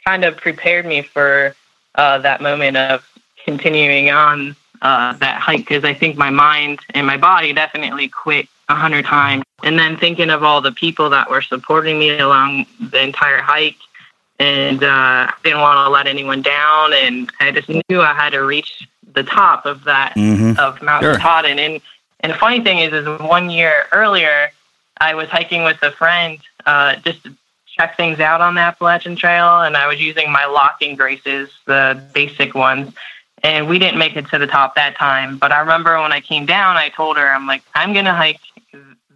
kind of prepared me for uh, that moment of continuing on uh, that hike because I think my mind and my body definitely quit a hundred times. And then thinking of all the people that were supporting me along the entire hike, and uh, I didn't want to let anyone down, and I just knew I had to reach the top of that Mhm. of Mount Sure. Katahdin. And and the funny thing is, is one year earlier, I was hiking with a friend uh, just to check things out on the Appalachian Trail, and I was using my locking braces, the basic ones. And we didn't make it to the top that time. But I remember when I came down, I told her, I'm like, I'm going to hike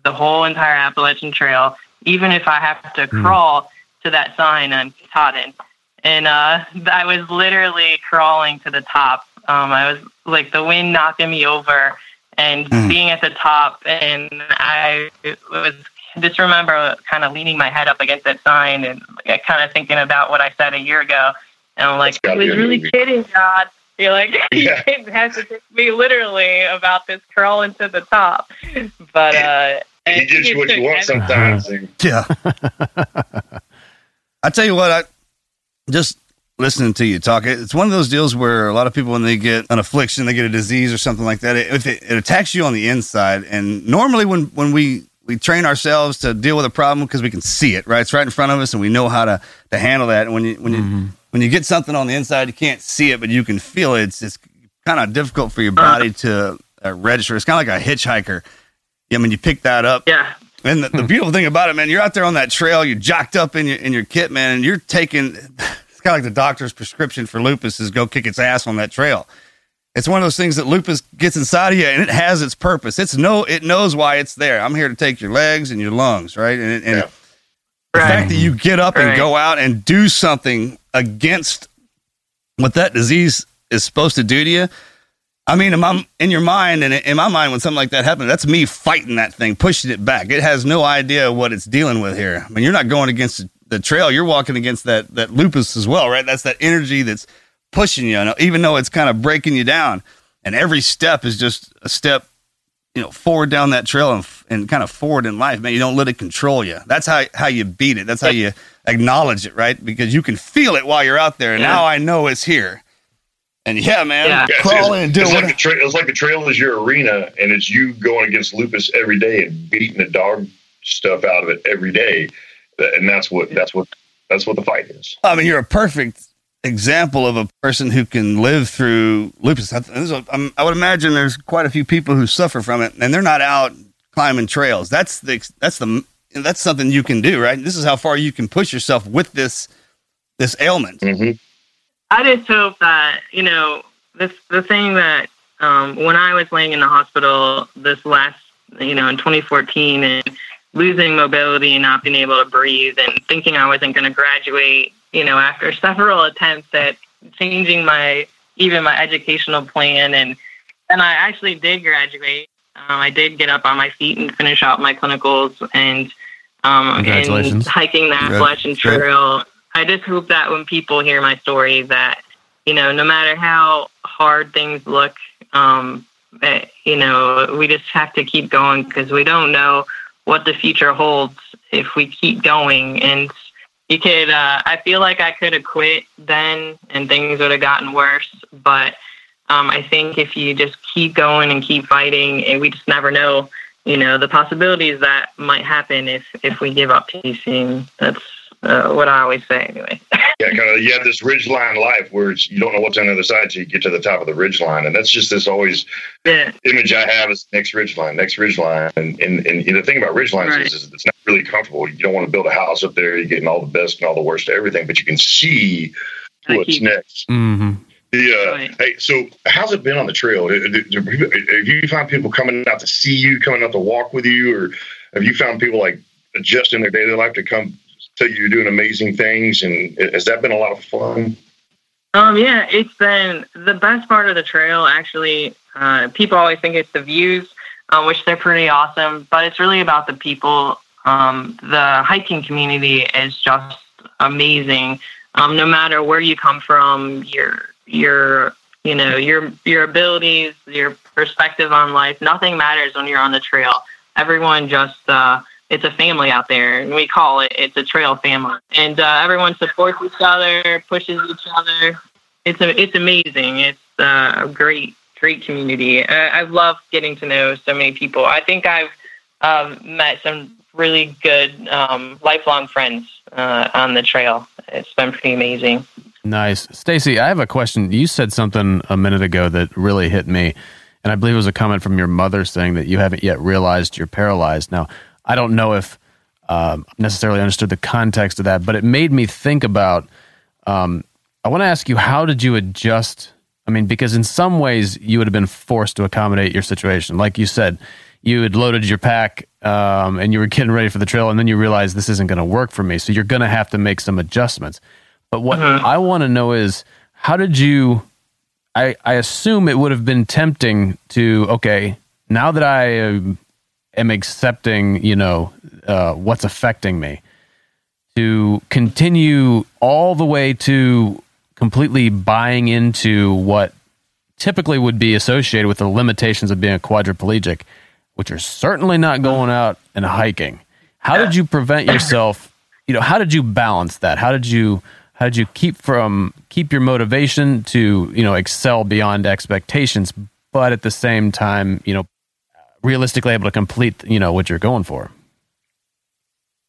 the whole entire Appalachian Trail, even if I have to crawl to that sign on Katahdin. And uh, I was literally crawling to the top. Um, I was like the wind knocking me over and being at the top. And I was just remember kind of leaning my head up against that sign and kind of thinking about what I said a year ago. And I'm like, I gotta was really movie. kidding, God. You're like, you Yeah. didn't have to take me literally about this crawling to the top. But uh, He gives you what you want sometimes. Yeah. I tell you what, I just listening to you talk. It's one of those deals where a lot of people, when they get an affliction, they get a disease or something like that, it, it, it attacks you on the inside. And normally, when when we we train ourselves to deal with a problem because we can see it, right? It's right in front of us, and we know how to to handle that. And when you when you when you get something on the inside, you can't see it, but you can feel it. It's it's kind of difficult for your body to uh, register. It's kind of like a hitchhiker. I mean, you pick that up. Yeah. And the, the beautiful thing about it, man, you're out there on that trail, you're jacked up in your in your kit, man, and you're taking. Kind of like the doctor's prescription for lupus is go kick its ass on that trail. It's one of those things that lupus gets inside of you, and it has its purpose. It's no, it knows why it's there. I'm here to take your legs and your lungs, right? And, and the fact that you get up and go out and do something against what that disease is supposed to do to you. I mean, in, my, in your mind and in my mind, when something like that happens, that's me fighting that thing, pushing it back. It has no idea what it's dealing with here. I mean, you're not going against the trail; you're walking against that that lupus as well, right? That's that energy that's pushing you, even though it's kind of breaking you down. And every step is just a step, you know, forward down that trail and, and kind of forward in life, man. You don't let it control you. That's how how you beat it. That's how you acknowledge it, right? Because you can feel it while you're out there. And Yeah. now I know it's here. And yeah, man, Yeah, it's- crawl in and do it's it. like the tra- it's like a trail is your arena, and it's you going against lupus every day and beating the dog stuff out of it every day, and that's what that's what that's what the fight is. I mean, you're a perfect example of a person who can live through lupus. I, this is a- I'm- I would imagine there's quite a few people who suffer from it, and they're not out climbing trails. That's the that's the that's something you can do, right? This is how far you can push yourself with this this ailment. I just hope that you know this the thing that um, when I was laying in the hospital this last you know in 2014 and losing mobility and not being able to breathe and thinking I wasn't going to graduate you know after several attempts at changing my even my educational plan and and I actually did graduate. Um, I did get up on my feet and finish out my clinicals and um, Congratulations. and hiking that. Appalachian Great. Trail. I just hope that when people hear my story, that you know, no matter how hard things look, um, that, you know, we just have to keep going because we don't know what the future holds if we keep going. And you could, uh, I feel like I could have quit then and things would have gotten worse, but um, I think if you just keep going and keep fighting, and we just never know, you know, the possibilities that might happen if if we give up too soon. That's uh, what I always say, anyway. Yeah, kind of. You have this ridge line life where it's, you don't know what's on the other side till you get to the top of the ridge line, and that's just this always Yeah. image I have is next ridge line, next ridge line, and and, and the thing about ridge lines Right. is, is it's not really comfortable. You don't want to build a house up there. You're getting all the best and all the worst of everything, but you can see what's next. Mm-hmm. Yeah. Hey, so how's it been on the trail? Do- do- do people- Have you found people coming out to see you, coming out to walk with you, or have you found people like adjusting their daily life to come tell you you're doing amazing things? And has that been a lot of fun? Um, yeah, it's been the best part of the trail. Actually, uh, people always think it's the views, uh, which they're pretty awesome, but it's really about the people. Um, the hiking community is just amazing. Um, no matter where you come from, your your you know your your abilities, your perspective on life, nothing matters when you're on the trail. Everyone just uh, it's a family out there, and we call it it's a trail family, and uh, everyone supports each other, pushes each other. It's a, it's amazing. It's uh, a great great community. Uh, I've getting to know so many people. I think I've um, met some really good um, lifelong friends uh, on the trail. It's been pretty amazing. Nice. Stacey, I have a question. You said something a minute ago that really hit me. And I believe it was a comment from your mother saying that you haven't yet realized you're paralyzed. Now, I don't know if um, necessarily understood the context of that, but it made me think about. Um, I want to ask you, how did you adjust? I mean, because in some ways you would have been forced to accommodate your situation. Like you said, you had loaded your pack um, and you were getting ready for the trail, and then you realized this isn't going to work for me. So you're going to have to make some adjustments. But what I want to know is, how did you? I, I assume it would have been tempting to okay now that I am, am accepting you know uh, what's affecting me to continue all the way to completely buying into what typically would be associated with the limitations of being a quadriplegic, which are certainly not going out and hiking. How did you prevent yourself? You know, how did you balance that? How did you how how did you keep from keep your motivation to you know excel beyond expectations, but at the same time, you know, realistically able to complete you know what you're going for?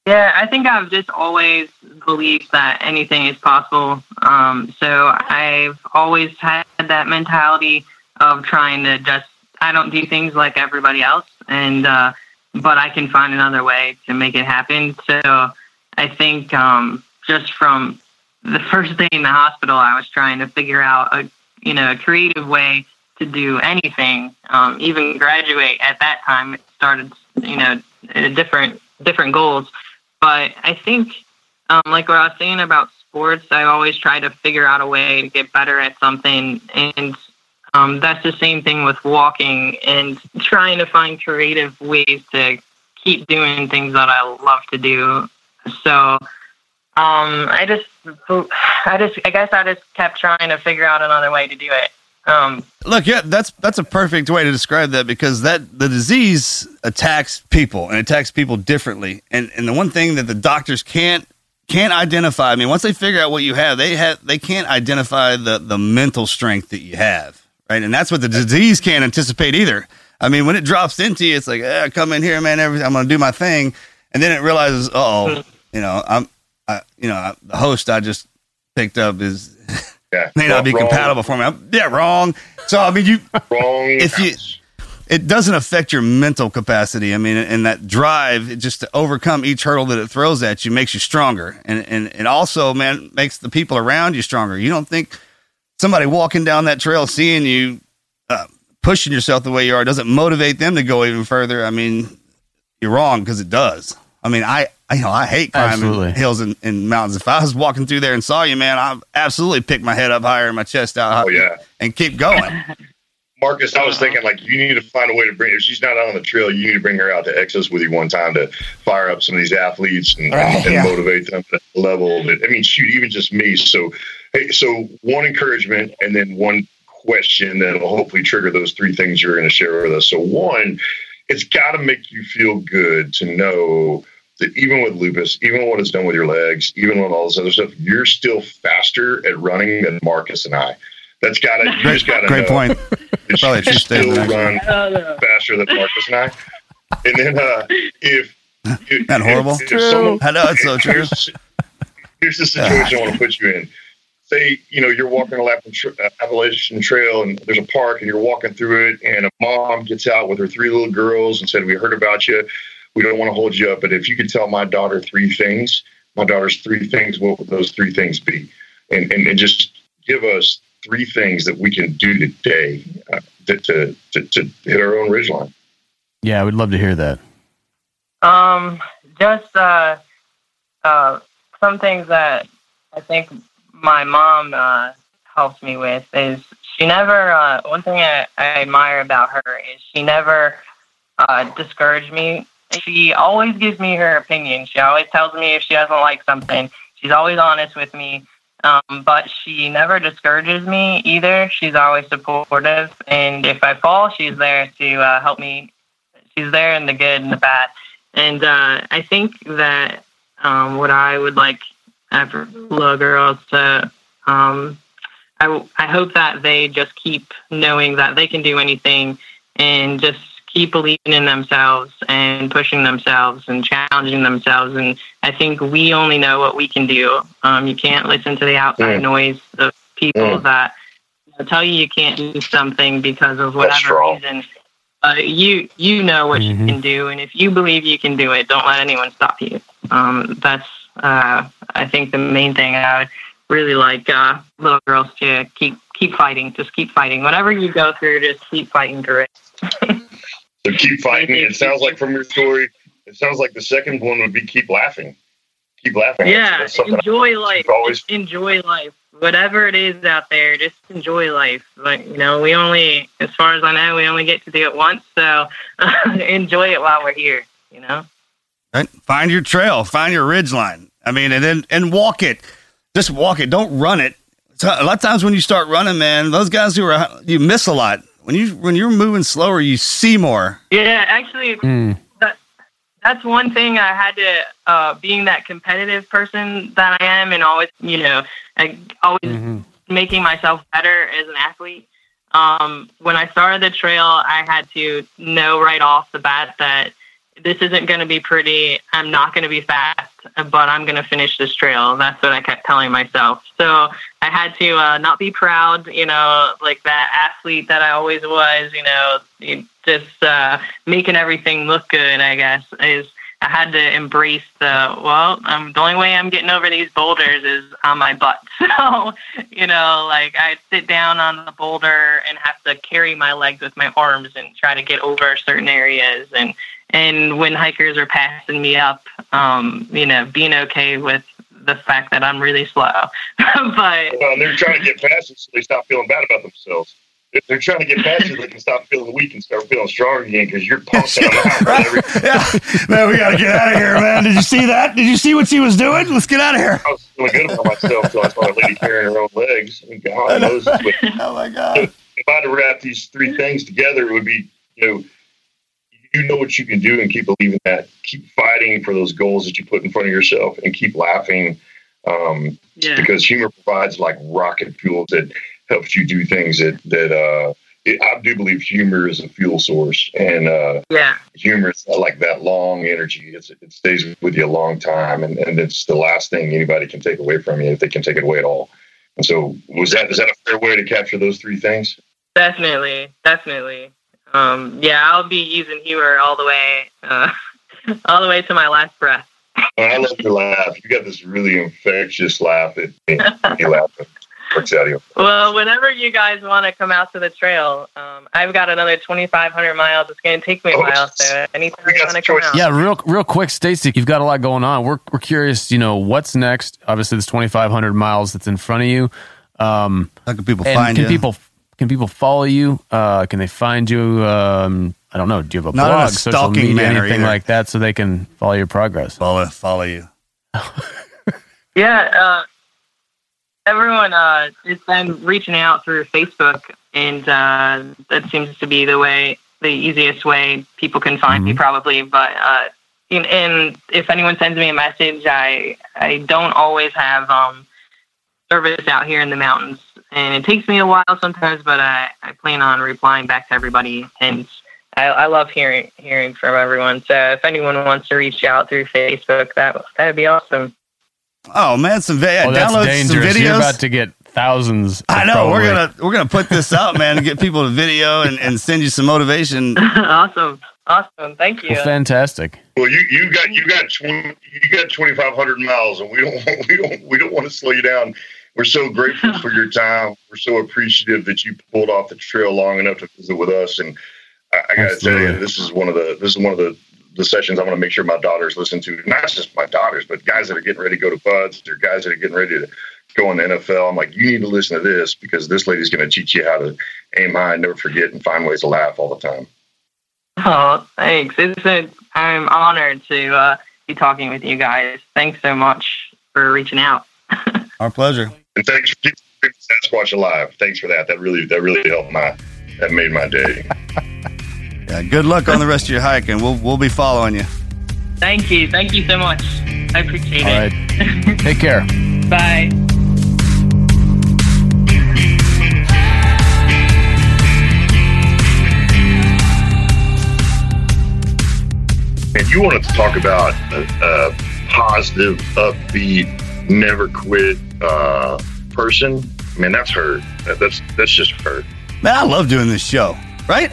Yeah, I think I've just always believed that anything is possible. Um, so I've always had that mentality of trying to just I don't do things like everybody else, and uh, but I can find another way to make it happen. So I think um, just from the first day in the hospital, I was trying to figure out a you know a creative way to do anything. Um, even graduate at that time, it started you know different different goals. But I think, um, like what I was saying about sports, I always try to figure out a way to get better at something, and um, that's the same thing with walking and trying to find creative ways to keep doing things that I love to do. So um, I just, I just, I guess I just kept trying to figure out another way to do it. Um, Look, yeah, that's that's a perfect way to describe that because that the disease attacks people and attacks people differently. And and the one thing that the doctors can't can't identify, I mean, once they figure out what you have, they have they can't identify the the mental strength that you have, right? And that's what the disease can't anticipate either. I mean, when it drops into you, it's like, eh, come in here, man. Everything, I'm going to do my thing, and then it realizes, oh, you know, I'm, I, you know, the host I just picked up is Yeah. may not be Wrong. compatible for me. I'm, yeah, wrong. So I mean, you Wrong. if you it doesn't affect your mental capacity. I mean, and that drive just to overcome each hurdle that it throws at you makes you stronger, and and it also man makes the people around you stronger. You don't think somebody walking down that trail seeing you uh, pushing yourself the way you are doesn't motivate them to go even further. I mean, you're wrong because it does. I mean, I, I you know I hate climbing Absolutely. hills and, and mountains. If I was walking through there and saw you, man, I'd absolutely pick my head up higher and my chest out, Oh yeah. and keep going. Marcus, I was thinking like you need to find a way to bring if she's not on the trail, you need to bring her out to Exos with you one time to fire up some of these athletes and, Right, and yeah. motivate them at a level that I mean, shoot, even just me. So hey, so one encouragement and then one question that will hopefully trigger those three things you're going to share with us. So one, it's got to make you feel good to know that even with lupus, even what it's done with your legs, even with all this other stuff, you're still faster at running than Marcus and I. That's got to you just got to Great know point. that Probably you true still run faster than Marcus and I. And then uh, if, if That horrible? if, if someone, I know, it's so true. Here's, here's the situation I want to put you in. Say you know you're walking a Lappin- uh, Appalachian Trail and there's a park and you're walking through it and a mom gets out with her three little girls and said we heard about you. We don't want to hold you up, but if you could tell my daughter three things, my daughter's three things, what would those three things be? And and, and just give us three things that we can do today uh, to, to, to, to hit our own ridge line. Yeah, I would love to hear that. Um, just uh, uh, some things that I think my mom uh, helps me with is she never. Uh, one thing I, I admire about her is she never uh, discouraged me. She always gives me her opinion. She always tells me if she doesn't like something. She's always honest with me. Um, but she never discourages me either. She's always supportive, and if I fall, she's there to uh, help me. She's there in the good and the bad. And uh, I think that um, what I would like for little girls to, um, I, w- I hope that they just keep knowing that they can do anything and just keep believing in themselves and pushing themselves and challenging themselves. And I think we only know what we can do. Um, you can't listen to the outside Mm. noise of people Mm. that tell you you can't do something because of whatever reason. Uh, you you know what you can do, and if you believe you can do it, don't let anyone stop you. Um, that's uh, I think the main thing I would really like uh, little girls to keep keep fighting, just keep fighting. Whatever you go through, just keep fighting through it. So keep fighting. It sounds like from your story, it sounds like the second one would be keep laughing. Keep laughing. Yeah, That's something enjoy life. always- enjoy life. Whatever it is out there, just enjoy life. Like you know, we only, as far as I know, we only get to do it once. So enjoy it while we're here. You know. Right? Find your trail, find your ridge line. I mean, and then and walk it. Just walk it. Don't run it. So a lot of times when you start running, man, those guys who are you miss a lot. When you when you're moving slower, you see more. Yeah, actually, Mm. that that's one thing I had to, uh, being that competitive person that I am, and always, you know, I, always Mm-hmm. making myself better as an athlete. Um, when I started the trail, I had to know right off the bat that this isn't going to be pretty. I'm not going to be fast, but I'm going to finish this trail. That's what I kept telling myself. So I had to uh, not be proud, you know, like that athlete that I always was, you know, just uh, making everything look good, I guess, is I had to embrace the, well, um, the only way I'm getting over these boulders is on my butt. So, you know, like I'd sit down on the boulder and have to carry my legs with my arms and try to get over certain areas. And, and when hikers are passing me up, um, you know, being okay with the fact that I'm really slow. but Well, they're trying to get past it so they stop feeling bad about themselves. If they're trying to get past it, they can stop feeling weak and start feeling strong again because you're pumping them out. Every, yeah, man, we gotta get out of here, man. Did you see that? Did you see what she was doing? Let's get out of here. I was feeling good about myself until I saw a lady carrying her own legs. And God knows. But Oh my god. if I had to wrap these three things together, it would be, you know, you know what you can do and keep believing that. Keep fighting for those goals that you put in front of yourself and keep laughing. Um, yeah. because humor provides like rocket fuel that helps you do things that that uh it, I do believe humor is a fuel source and uh Yeah. humor is like that long energy it's, it stays with you a long time and, and it's the last thing anybody can take away from you if they can take it away at all and so was that is that a fair way to capture those three things Definitely, definitely. Um, yeah, I'll be using humor all the way, uh, all the way to my last breath. I love your laugh you got this really infectious laugh it, it you laugh it works out you Well, whenever you guys want to come out to the trail, um, I've got another 2,500 miles. It's going to take me a Oh, while, so anytime we you want to come out. Yeah, real real quick, Stacey, you've got a lot going on. We're we're curious, you know, what's next? Obviously, this 2,500 miles that's in front of you. Um, How can people and find can you? people can people follow you? Uh, can they find you? Um, I don't know. Do you have a Not in a blog, social stalking media, manner anything either. like that, so they can follow your progress? follow follow you? Yeah, uh, everyone uh, has been reaching out through Facebook, and uh, that seems to be the way, the easiest way people can find me, probably. But uh, and, and if anyone sends me a message, I I don't always have um, service out here in the mountains, and it takes me a while sometimes. But I, I plan on replying back to everybody, and I, I love hearing hearing from everyone. So if anyone wants to reach out through Facebook, that that'd be awesome. Oh man, some vi- yeah, Oh, that's download some dangerous. videos. You're about to get thousands. I know we're gonna we're gonna put this out, man, and get people to video and, and send you some motivation. awesome. Awesome. Thank you. Well, fantastic. well you you got you got 20, you got 2500 miles and we don't we don't we don't want to slow you down we're so grateful for your time we're so appreciative that you pulled off the trail long enough to visit with us and i, I gotta tell you this is one of the this is one of the the sessions i'm going to make sure my daughters listen to not just my daughters but guys that are getting ready to go to BUD/S or guys that are getting ready to go in the nfl i'm like you need to listen to this because this lady's going to teach you how to aim high never forget and find ways to laugh all the time Oh, thanks. It's a, I'm honored to uh, be talking with you guys. Thanks so much for reaching out. Our pleasure. And thanks for keeping Sasquatch alive. Thanks for that. That really that really helped my that made my day. Yeah, good luck on the rest of your hike, and we'll we'll be following you. Thank you. Thank you so much. I appreciate All it. right. Take care. Bye. And you wanted to talk about a, a positive, upbeat, never quit uh, person. Man, that's her. That's that's just her. Man, I love doing this show, right?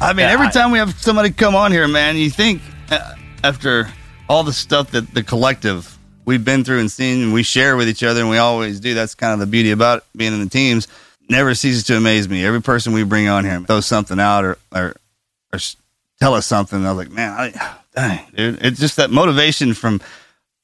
I mean, Yeah, every I- time we have somebody come on here, man, you think uh, after all the stuff that the collective we've been through and seen, and we share with each other, and we always do. That's kind of the beauty about being in the teams. Never ceases to amaze me. Every person we bring on here throws something out or or, or tell us something. I was like, man, I, dang, dude, it's just that motivation from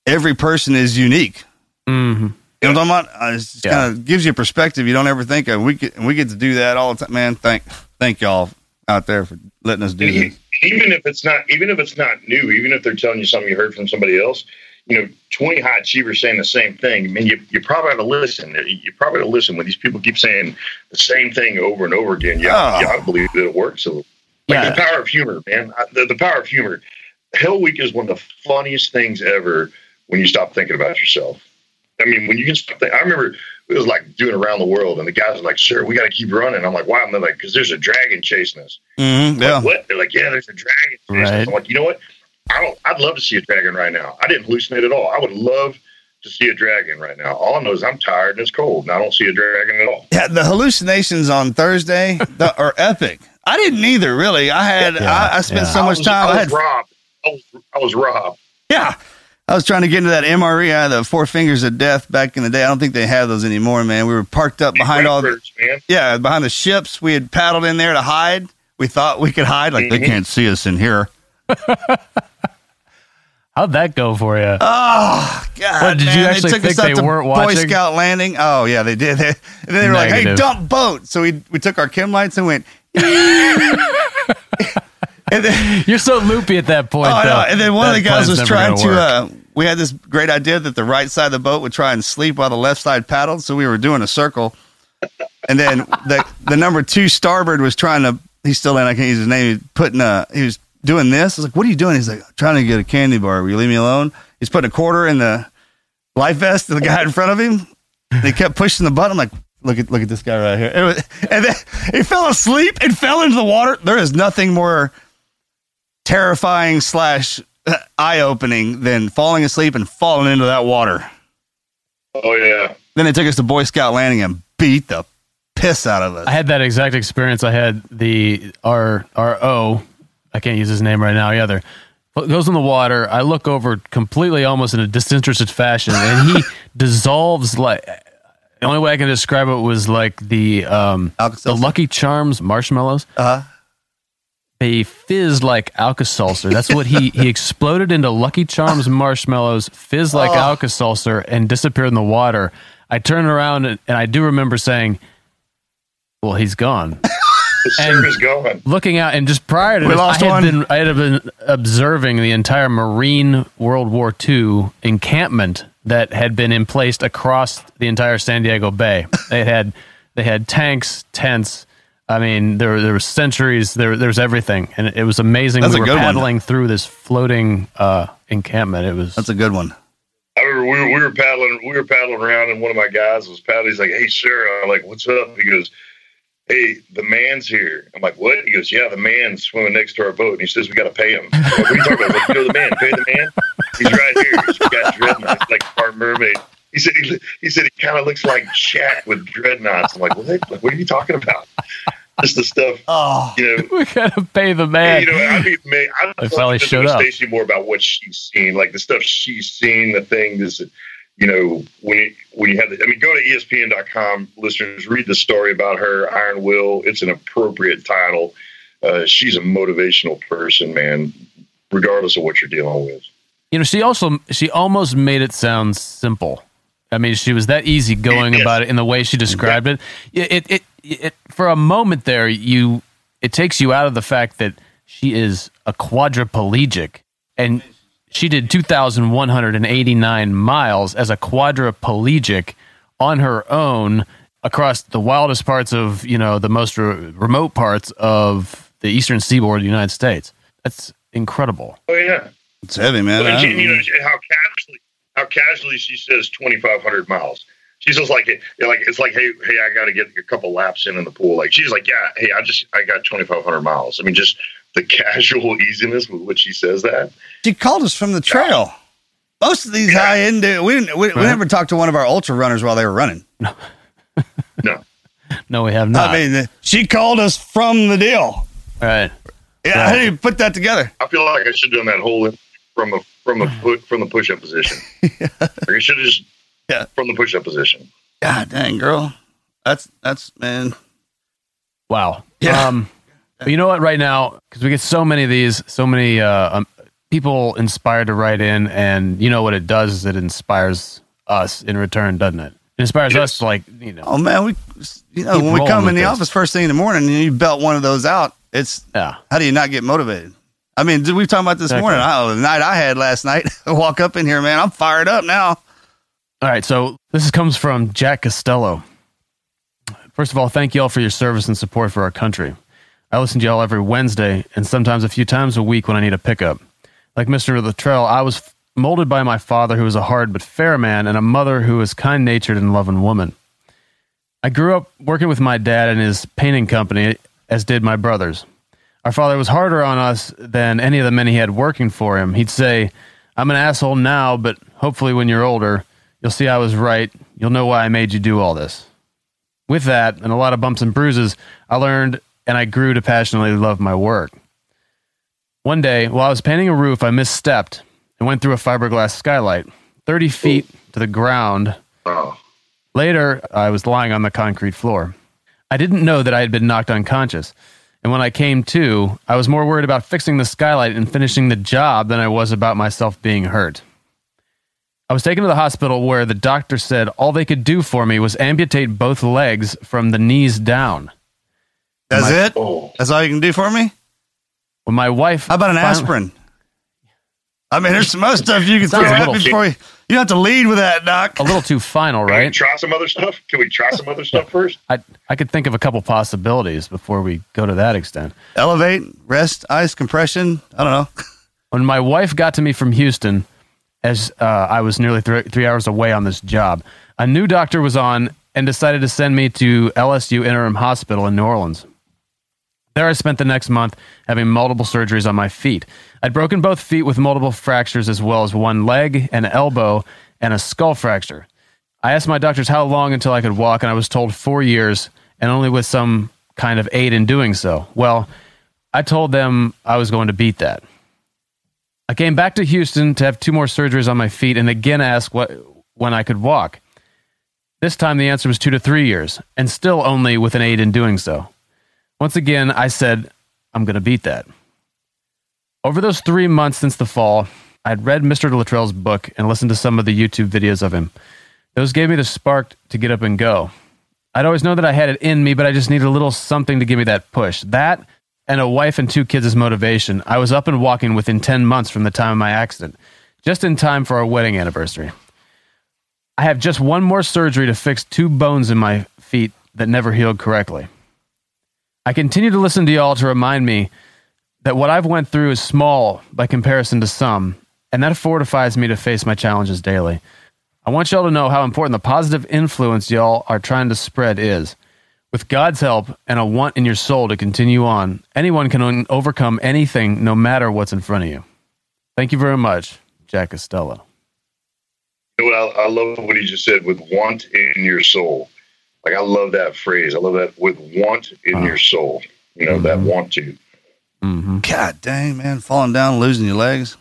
every person is unique. hmm You know what I'm talking about? Uh, It just Yeah. kind of gives you a perspective you don't ever think of. We get, we get to do that all the time, man. Thank, thank y'all out there for letting us do And this. even if it's not even if it's not new, even if they're telling you something you heard from somebody else, you know, twenty high achievers saying the same thing. I mean, you you probably ought to listen. You probably ought to listen when these people keep saying the same thing over and over again. Yeah, Oh. yeah, I believe that it works. So, like Yeah. the power of humor, man. The, the power of humor. Hell Week is one of the funniest things ever when you stop thinking about yourself. I mean, when you can stop thinking, I remember it was like doing around the world, and the guys were like, "Sure, we got to keep running." I'm like, "Why?" And they're like, "Because there's a dragon chasing us." Mm-hmm, yeah. Like, what? They're like, "Yeah, there's a dragon." chasing us." Right. I'm like, you know what? I don't. I'd love to see a dragon right now. I didn't hallucinate at all. I would love to see a dragon right now. All I know is I'm tired and it's cold, and I don't see a dragon at all. Yeah, the hallucinations on Thursday the, are epic. I didn't either, really. I had Yeah, I, I spent yeah. so I much was, time. I I was had robbed. I was, I was robbed. yeah. I was trying to get into that MRE. I had the four fingers of death back in the day. I don't think they have those anymore, man. We were parked up behind all the man. yeah behind the ships. We had paddled in there to hide. We thought we could hide, like they Mhm. can't see us in here. How'd that go for you? Oh God! What, did you actually they took think us up they to weren't Boy watching? Scout landing. Oh yeah, they did. They, and then they were like, "Hey, dump boat." So we we took our chem lights and went. and then, You're so loopy at that point. oh, though. and then one of the guys was trying gonna Uh, we had this great idea that the right side of the boat would try and sleep while the left side paddled. So we were doing a circle, and then the the number two starboard was trying to. He's still in. I can't use his name. He's putting a. He was doing this. I was like, "What are you doing?" He's like, "Trying to get a candy bar. Will you leave me alone?" He's putting a quarter in the life vest of the guy in front of him. And he kept pushing the button. I'm like, look at look at this guy right here. Was- and then he fell asleep and fell into the water. There is nothing more terrifying slash eye opening than falling asleep and falling into that water. Oh yeah. Then they took us to Boy Scout landing and beat the piss out of us. I had that exact experience. I had the our our O. I can't use his name right now either. Goes in the water. I look over completely, almost in a disinterested fashion, and he dissolves like. The only way I can describe it was like the um, the Alka-Seltzer? Lucky Charms marshmallows. Uh-huh. They fizzed like Alka Seltzer. That's what he he exploded into Lucky Charms marshmallows, fizzed like Oh. Alka Seltzer, and disappeared in the water. I turned around and, and I do remember saying, "Well, he's gone." The And- service going. looking out and just prior to We this, lost I had one. been I had been observing the entire Marine World War II encampment that had been in place across the entire San Diego Bay. They had they had tanks, tents. I mean, there there were centuries. There there was everything, and it was amazing. That's we a were good one. paddling through this floating uh, encampment. It was That's a good one. I remember we were, we were paddling we were paddling around and one of my guys was paddling. He's like, "Hey, sir," I'm like, "What's up?" He goes, "Hey, the man's here." I'm like, "What?" He goes, "Yeah, the man's swimming next to our boat." And he says, "We got to pay him." I'm like, what are you talking about? Like, you know the man? Pay the man. He's right here. He's got dreadnoughts like our mermaid. He said he, he said he kind of looks like Shaq with dreadnoughts. I'm like, what? Like, what are you talking about? Just the stuff, Oh, you know. we gotta pay the man. You know, I mean, may, I They finally showed up. Stacey more about what she's seen, like the stuff she's seen, the things that, you know, when you, when you have the, I mean, go to ESPN.com, listeners, read the story about her, Iron Will. It's an appropriate title. Uh, she's a motivational person, man, regardless of what you're dealing with. you know, she also she almost made it sound simple. I mean, she was that easy going Yes. about it in the way she described it. It, it, it, it. For a moment there, you it takes you out of the fact that she is a quadriplegic, and she did two thousand one hundred and eighty nine miles as a quadriplegic on her own across the wildest parts of you know the most re- remote parts of the eastern seaboard of the United States. That's incredible. Oh, yeah. it's heavy, man. But I she, you know how casually how casually she says 2,500 miles. She's just like it, like it's like hey hey I got to get a couple laps in in the pool. Like she's like yeah hey I just I got 2,500 miles. I mean just the casual easiness with which she says that. She called us from the trail. Most of these high end, uh, we, we, we never talked to one of our ultra runners while they were running. No, No, we have not. I mean, uh, she called us from the deal. All right. Yeah, how do you put that together? I feel like I should have done that whole from a from a pu- from the push up position. Like I should have just Yeah. from the push up position. God dang, girl. That's, that's, man. Wow. Yeah. Um, but you know what? Right now, because we get so many of these, so many uh, um, people inspired to write in, and you know what it does is it inspires us in return, doesn't it? It inspires us, to, like you know. Oh, man. We, you know, when we come in the this. office first thing in the morning and you belt one of those out, it's, Yeah. how do you not get motivated? I mean, we were talking about this Exactly. morning. Oh, the night I had last night. I walk up in here, man. I'm fired up now. All right, so this comes from Jack Costello. First of all, thank you all for your service and support for our country. I listen to y'all every Wednesday and sometimes a few times a week when I need a pickup. Like Mr. Luttrell, I was molded by my father, who was a hard but fair man, and a mother who was kind natured and loving woman. I grew up working with my dad in his painting company, as did my brothers. Our father was harder on us than any of the men he had working for him. He'd say, I'm an asshole now, but hopefully when you're older, you'll see I was right. You'll know why I made you do all this. With that, and a lot of bumps and bruises, I learned and I grew to passionately love my work. One day, while I was painting a roof, I misstepped and went through a fiberglass skylight, 30 feet to the ground. Later, I was lying on the concrete floor. I didn't know that I had been knocked unconscious. And when I came to, I was more worried about fixing the skylight and finishing the job than I was about myself being hurt. I was taken to the hospital where the doctor said all they could do for me was amputate both legs from the knees down. That's My- it. Oh. That's all you can do for me. When my wife, How about an finally- aspirin? I mean, there's some other stuff you can throw Sounds at me before you. You have to lead with that, doc. A little too final, Can we right? try some other stuff? Can we try some other stuff first? I I could think of a couple possibilities before we go to that extent. Elevate, rest, ice, compression. I don't know. When my wife got to me from Houston, as uh, I was nearly three, three hours away on this job, a new doctor was on and decided to send me to LSU Interim Hospital in New Orleans. There, I spent the next month having multiple surgeries on my feet. I'd broken both feet with multiple fractures, as well as one leg, an elbow, and a skull fracture. I asked my doctors how long until I could walk, and I was told four years, and only with some kind of aid in doing so. Well, I told them I was going to beat that. I came back to Houston to have two more surgeries on my feet and again asked what, when I could walk. This time the answer was two to three years, and still only with an aid in doing so. Once again, I said, I'm going to beat that. Over those three months since the fall, I'd read Mr. Luttrell's book and listened to some of the YouTube videos of him. Those gave me the spark to get up and go. I'd always known that I had it in me, but I just needed a little something to give me that push. That and a wife and two kids as motivation. I was up and walking within 10 months from the time of my accident, just in time for our wedding anniversary. I have just one more surgery to fix two bones in my feet that never healed correctly. I continue to listen to y'all to remind me that what I've went through is small by comparison to some, and that fortifies me to face my challenges daily. I want y'all to know how important the positive influence y'all are trying to spread is. With God's help and a want in your soul to continue on, anyone can overcome anything no matter what's in front of you. Thank you very much, Jack Costello. You know what? I, I love what he just said with want in your soul. Like, I love that phrase. I love that with want in your soul. You know, that want to. Mm-hmm. God dang, man, falling down, losing your legs.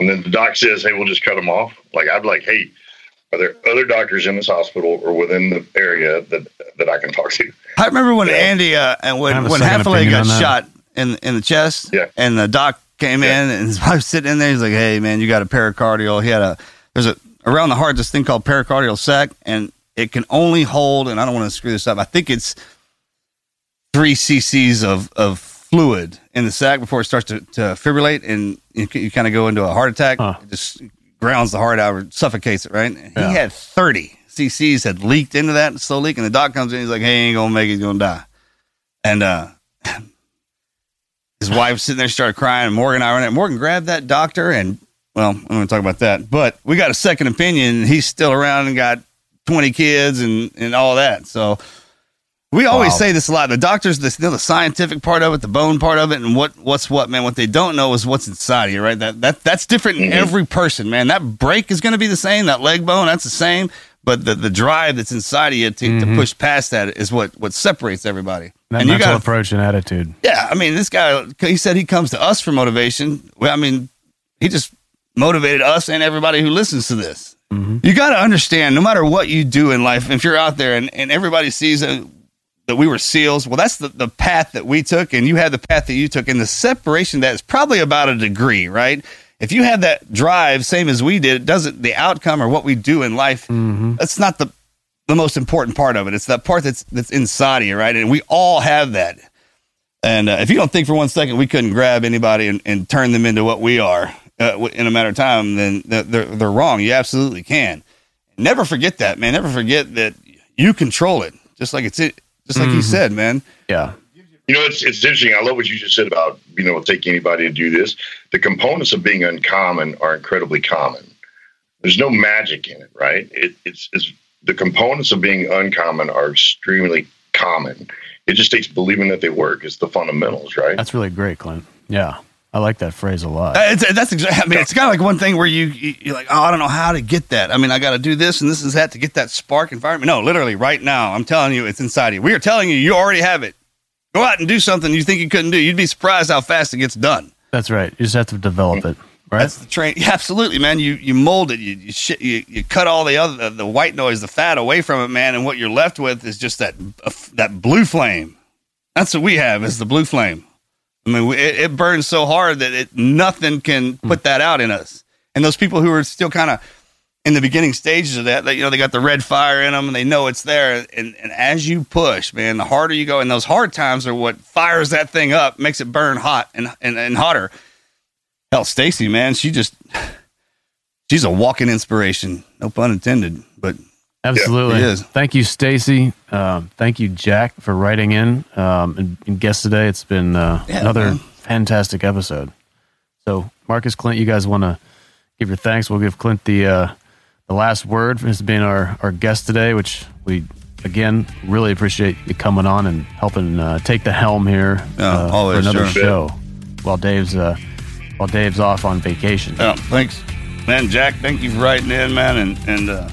And then the doc says, hey, we'll just cut them off. Like, I'd be like, hey, are there other doctors in this hospital or within the area that, that I can talk to? I remember when Andy uh, and when have when second Hathaway got shot in in the chest, Yeah. and the doc came in and his wife sitting in there. He's like, "Hey, man, you got a pericardial." He had a there's a around the heart this thing called pericardial sac, and it can only hold. And I don't want to screw this up. I think it's three cc's of of fluid in the sac before it starts to, to fibrillate, and you, you kind of go into a heart attack. Huh. Just grounds the heart out or suffocates it. Right? Yeah. He had thirty cc's had leaked into that, slow leak, and the doc comes in. He's like, "Hey, he ain't gonna make it. He's gonna die." And uh, his wife sitting there started crying. And Morgan and I in there. Morgan grabbed that doctor, and well, I'm to talk about that. But we got a second opinion. He's still around and got 20 kids and and all that. So we always Wow. say this a lot. The doctors, the, you know, the scientific part of it, the bone part of it, and what what's what, man. What they don't know is what's inside of you, right? That that that's different in mm-hmm. every person, man. That break is going to be the same. That leg bone, that's the same. But the, the drive that's inside of you to, to mm-hmm. push past that is what what separates everybody. That and you mental got approach and attitude. yeah, I mean, this guy, he said he comes to us for motivation. Well, I mean, he just motivated us and everybody who listens to this. Mm-hmm. You got to understand, no matter what you do in life, if you're out there and, and everybody sees that, that we were SEALs, well, that's the, the path that we took, and you had the path that you took, and the separation that is probably about a degree, right? If you had that drive, same as we did, it doesn't the outcome or what we do in life, that's not the the most important part of it. It's that part that's that's inside of you, right? And we all have that. And uh, if you don't think for one second we couldn't grab anybody and, and turn them into what we are uh, in a matter of time, then they're, they're they're wrong. You absolutely can. Never forget that, man. Never forget that you control it. Just like it's it. Just like you mm-hmm. said, man. Yeah. You know, it's it's interesting. I love what you just said about being able to take anybody to do this. The components of being uncommon are incredibly common. There's no magic in it, right? It, it's, it's the components of being uncommon are extremely common. It just takes believing that they work. It's the fundamentals, right? That's really great, Clint. Yeah, I like that phrase a lot. It's, that's exactly. I mean, it's kind of like one thing where you you- you're like, oh, I don't know how to get that. I mean, I got to do this and this is that to get that spark environment. No, literally, right now, I'm telling you, it's inside you. We are telling you, you already have it. Go out and do something you think you couldn't do. You'd be surprised how fast it gets done. That's right. You just have to develop it, right? That's the train. Yeah, absolutely, man. You you mold it. You you, shit, you you cut all the other the white noise, the fat away from it, man. And what you're left with is just that uh, that blue flame. That's what we have is the blue flame. I mean, it, it burns so hard that it nothing can hmm. put that out in us. And those people who are still kind of in the beginning stages of that, they, you know, they got the red fire in them and they know it's there. And, and as you push, man, the harder you go, and those hard times are what fires that thing up, makes it burn hot and and, and hotter. Hell, Stacey, man, she just she's a walking inspiration. No pun intended, but Absolutely. is. Thank you, Stacey. Um, thank you, Jack, for writing in um, and, and guest today. It's been uh, Yeah, another man. fantastic episode. So, Marcus, Clint, you guys want to give your thanks? We'll give Clint the uh, the last word for his being our, our guest today, which we again really appreciate you coming on and helping uh, take the helm here Yeah, uh, always, for another sure. show while Dave's uh, while Dave's off on vacation. Yeah, thanks, man. Jack, thank you for writing in, man, and and uh,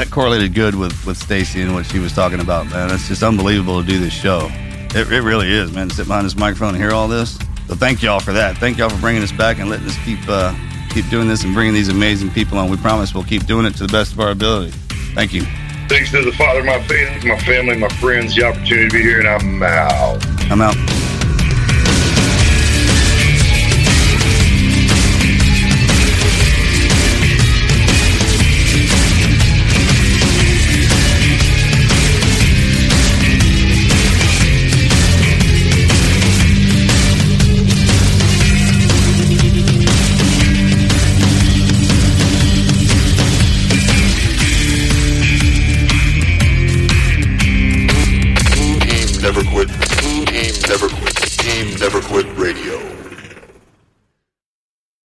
that correlated good with with Stacey and what she was talking about, man. It's just unbelievable to do this show. It, it really is, man. To sit behind this microphone and hear all this. So thank y'all for that. Thank y'all for bringing us back and letting us keep uh, keep doing this and bringing these amazing people on. We promise we'll keep doing it to the best of our ability. Thank you. Thanks to the Father, my faith, my family, my friends, the opportunity to be here, and I'm out. I'm out.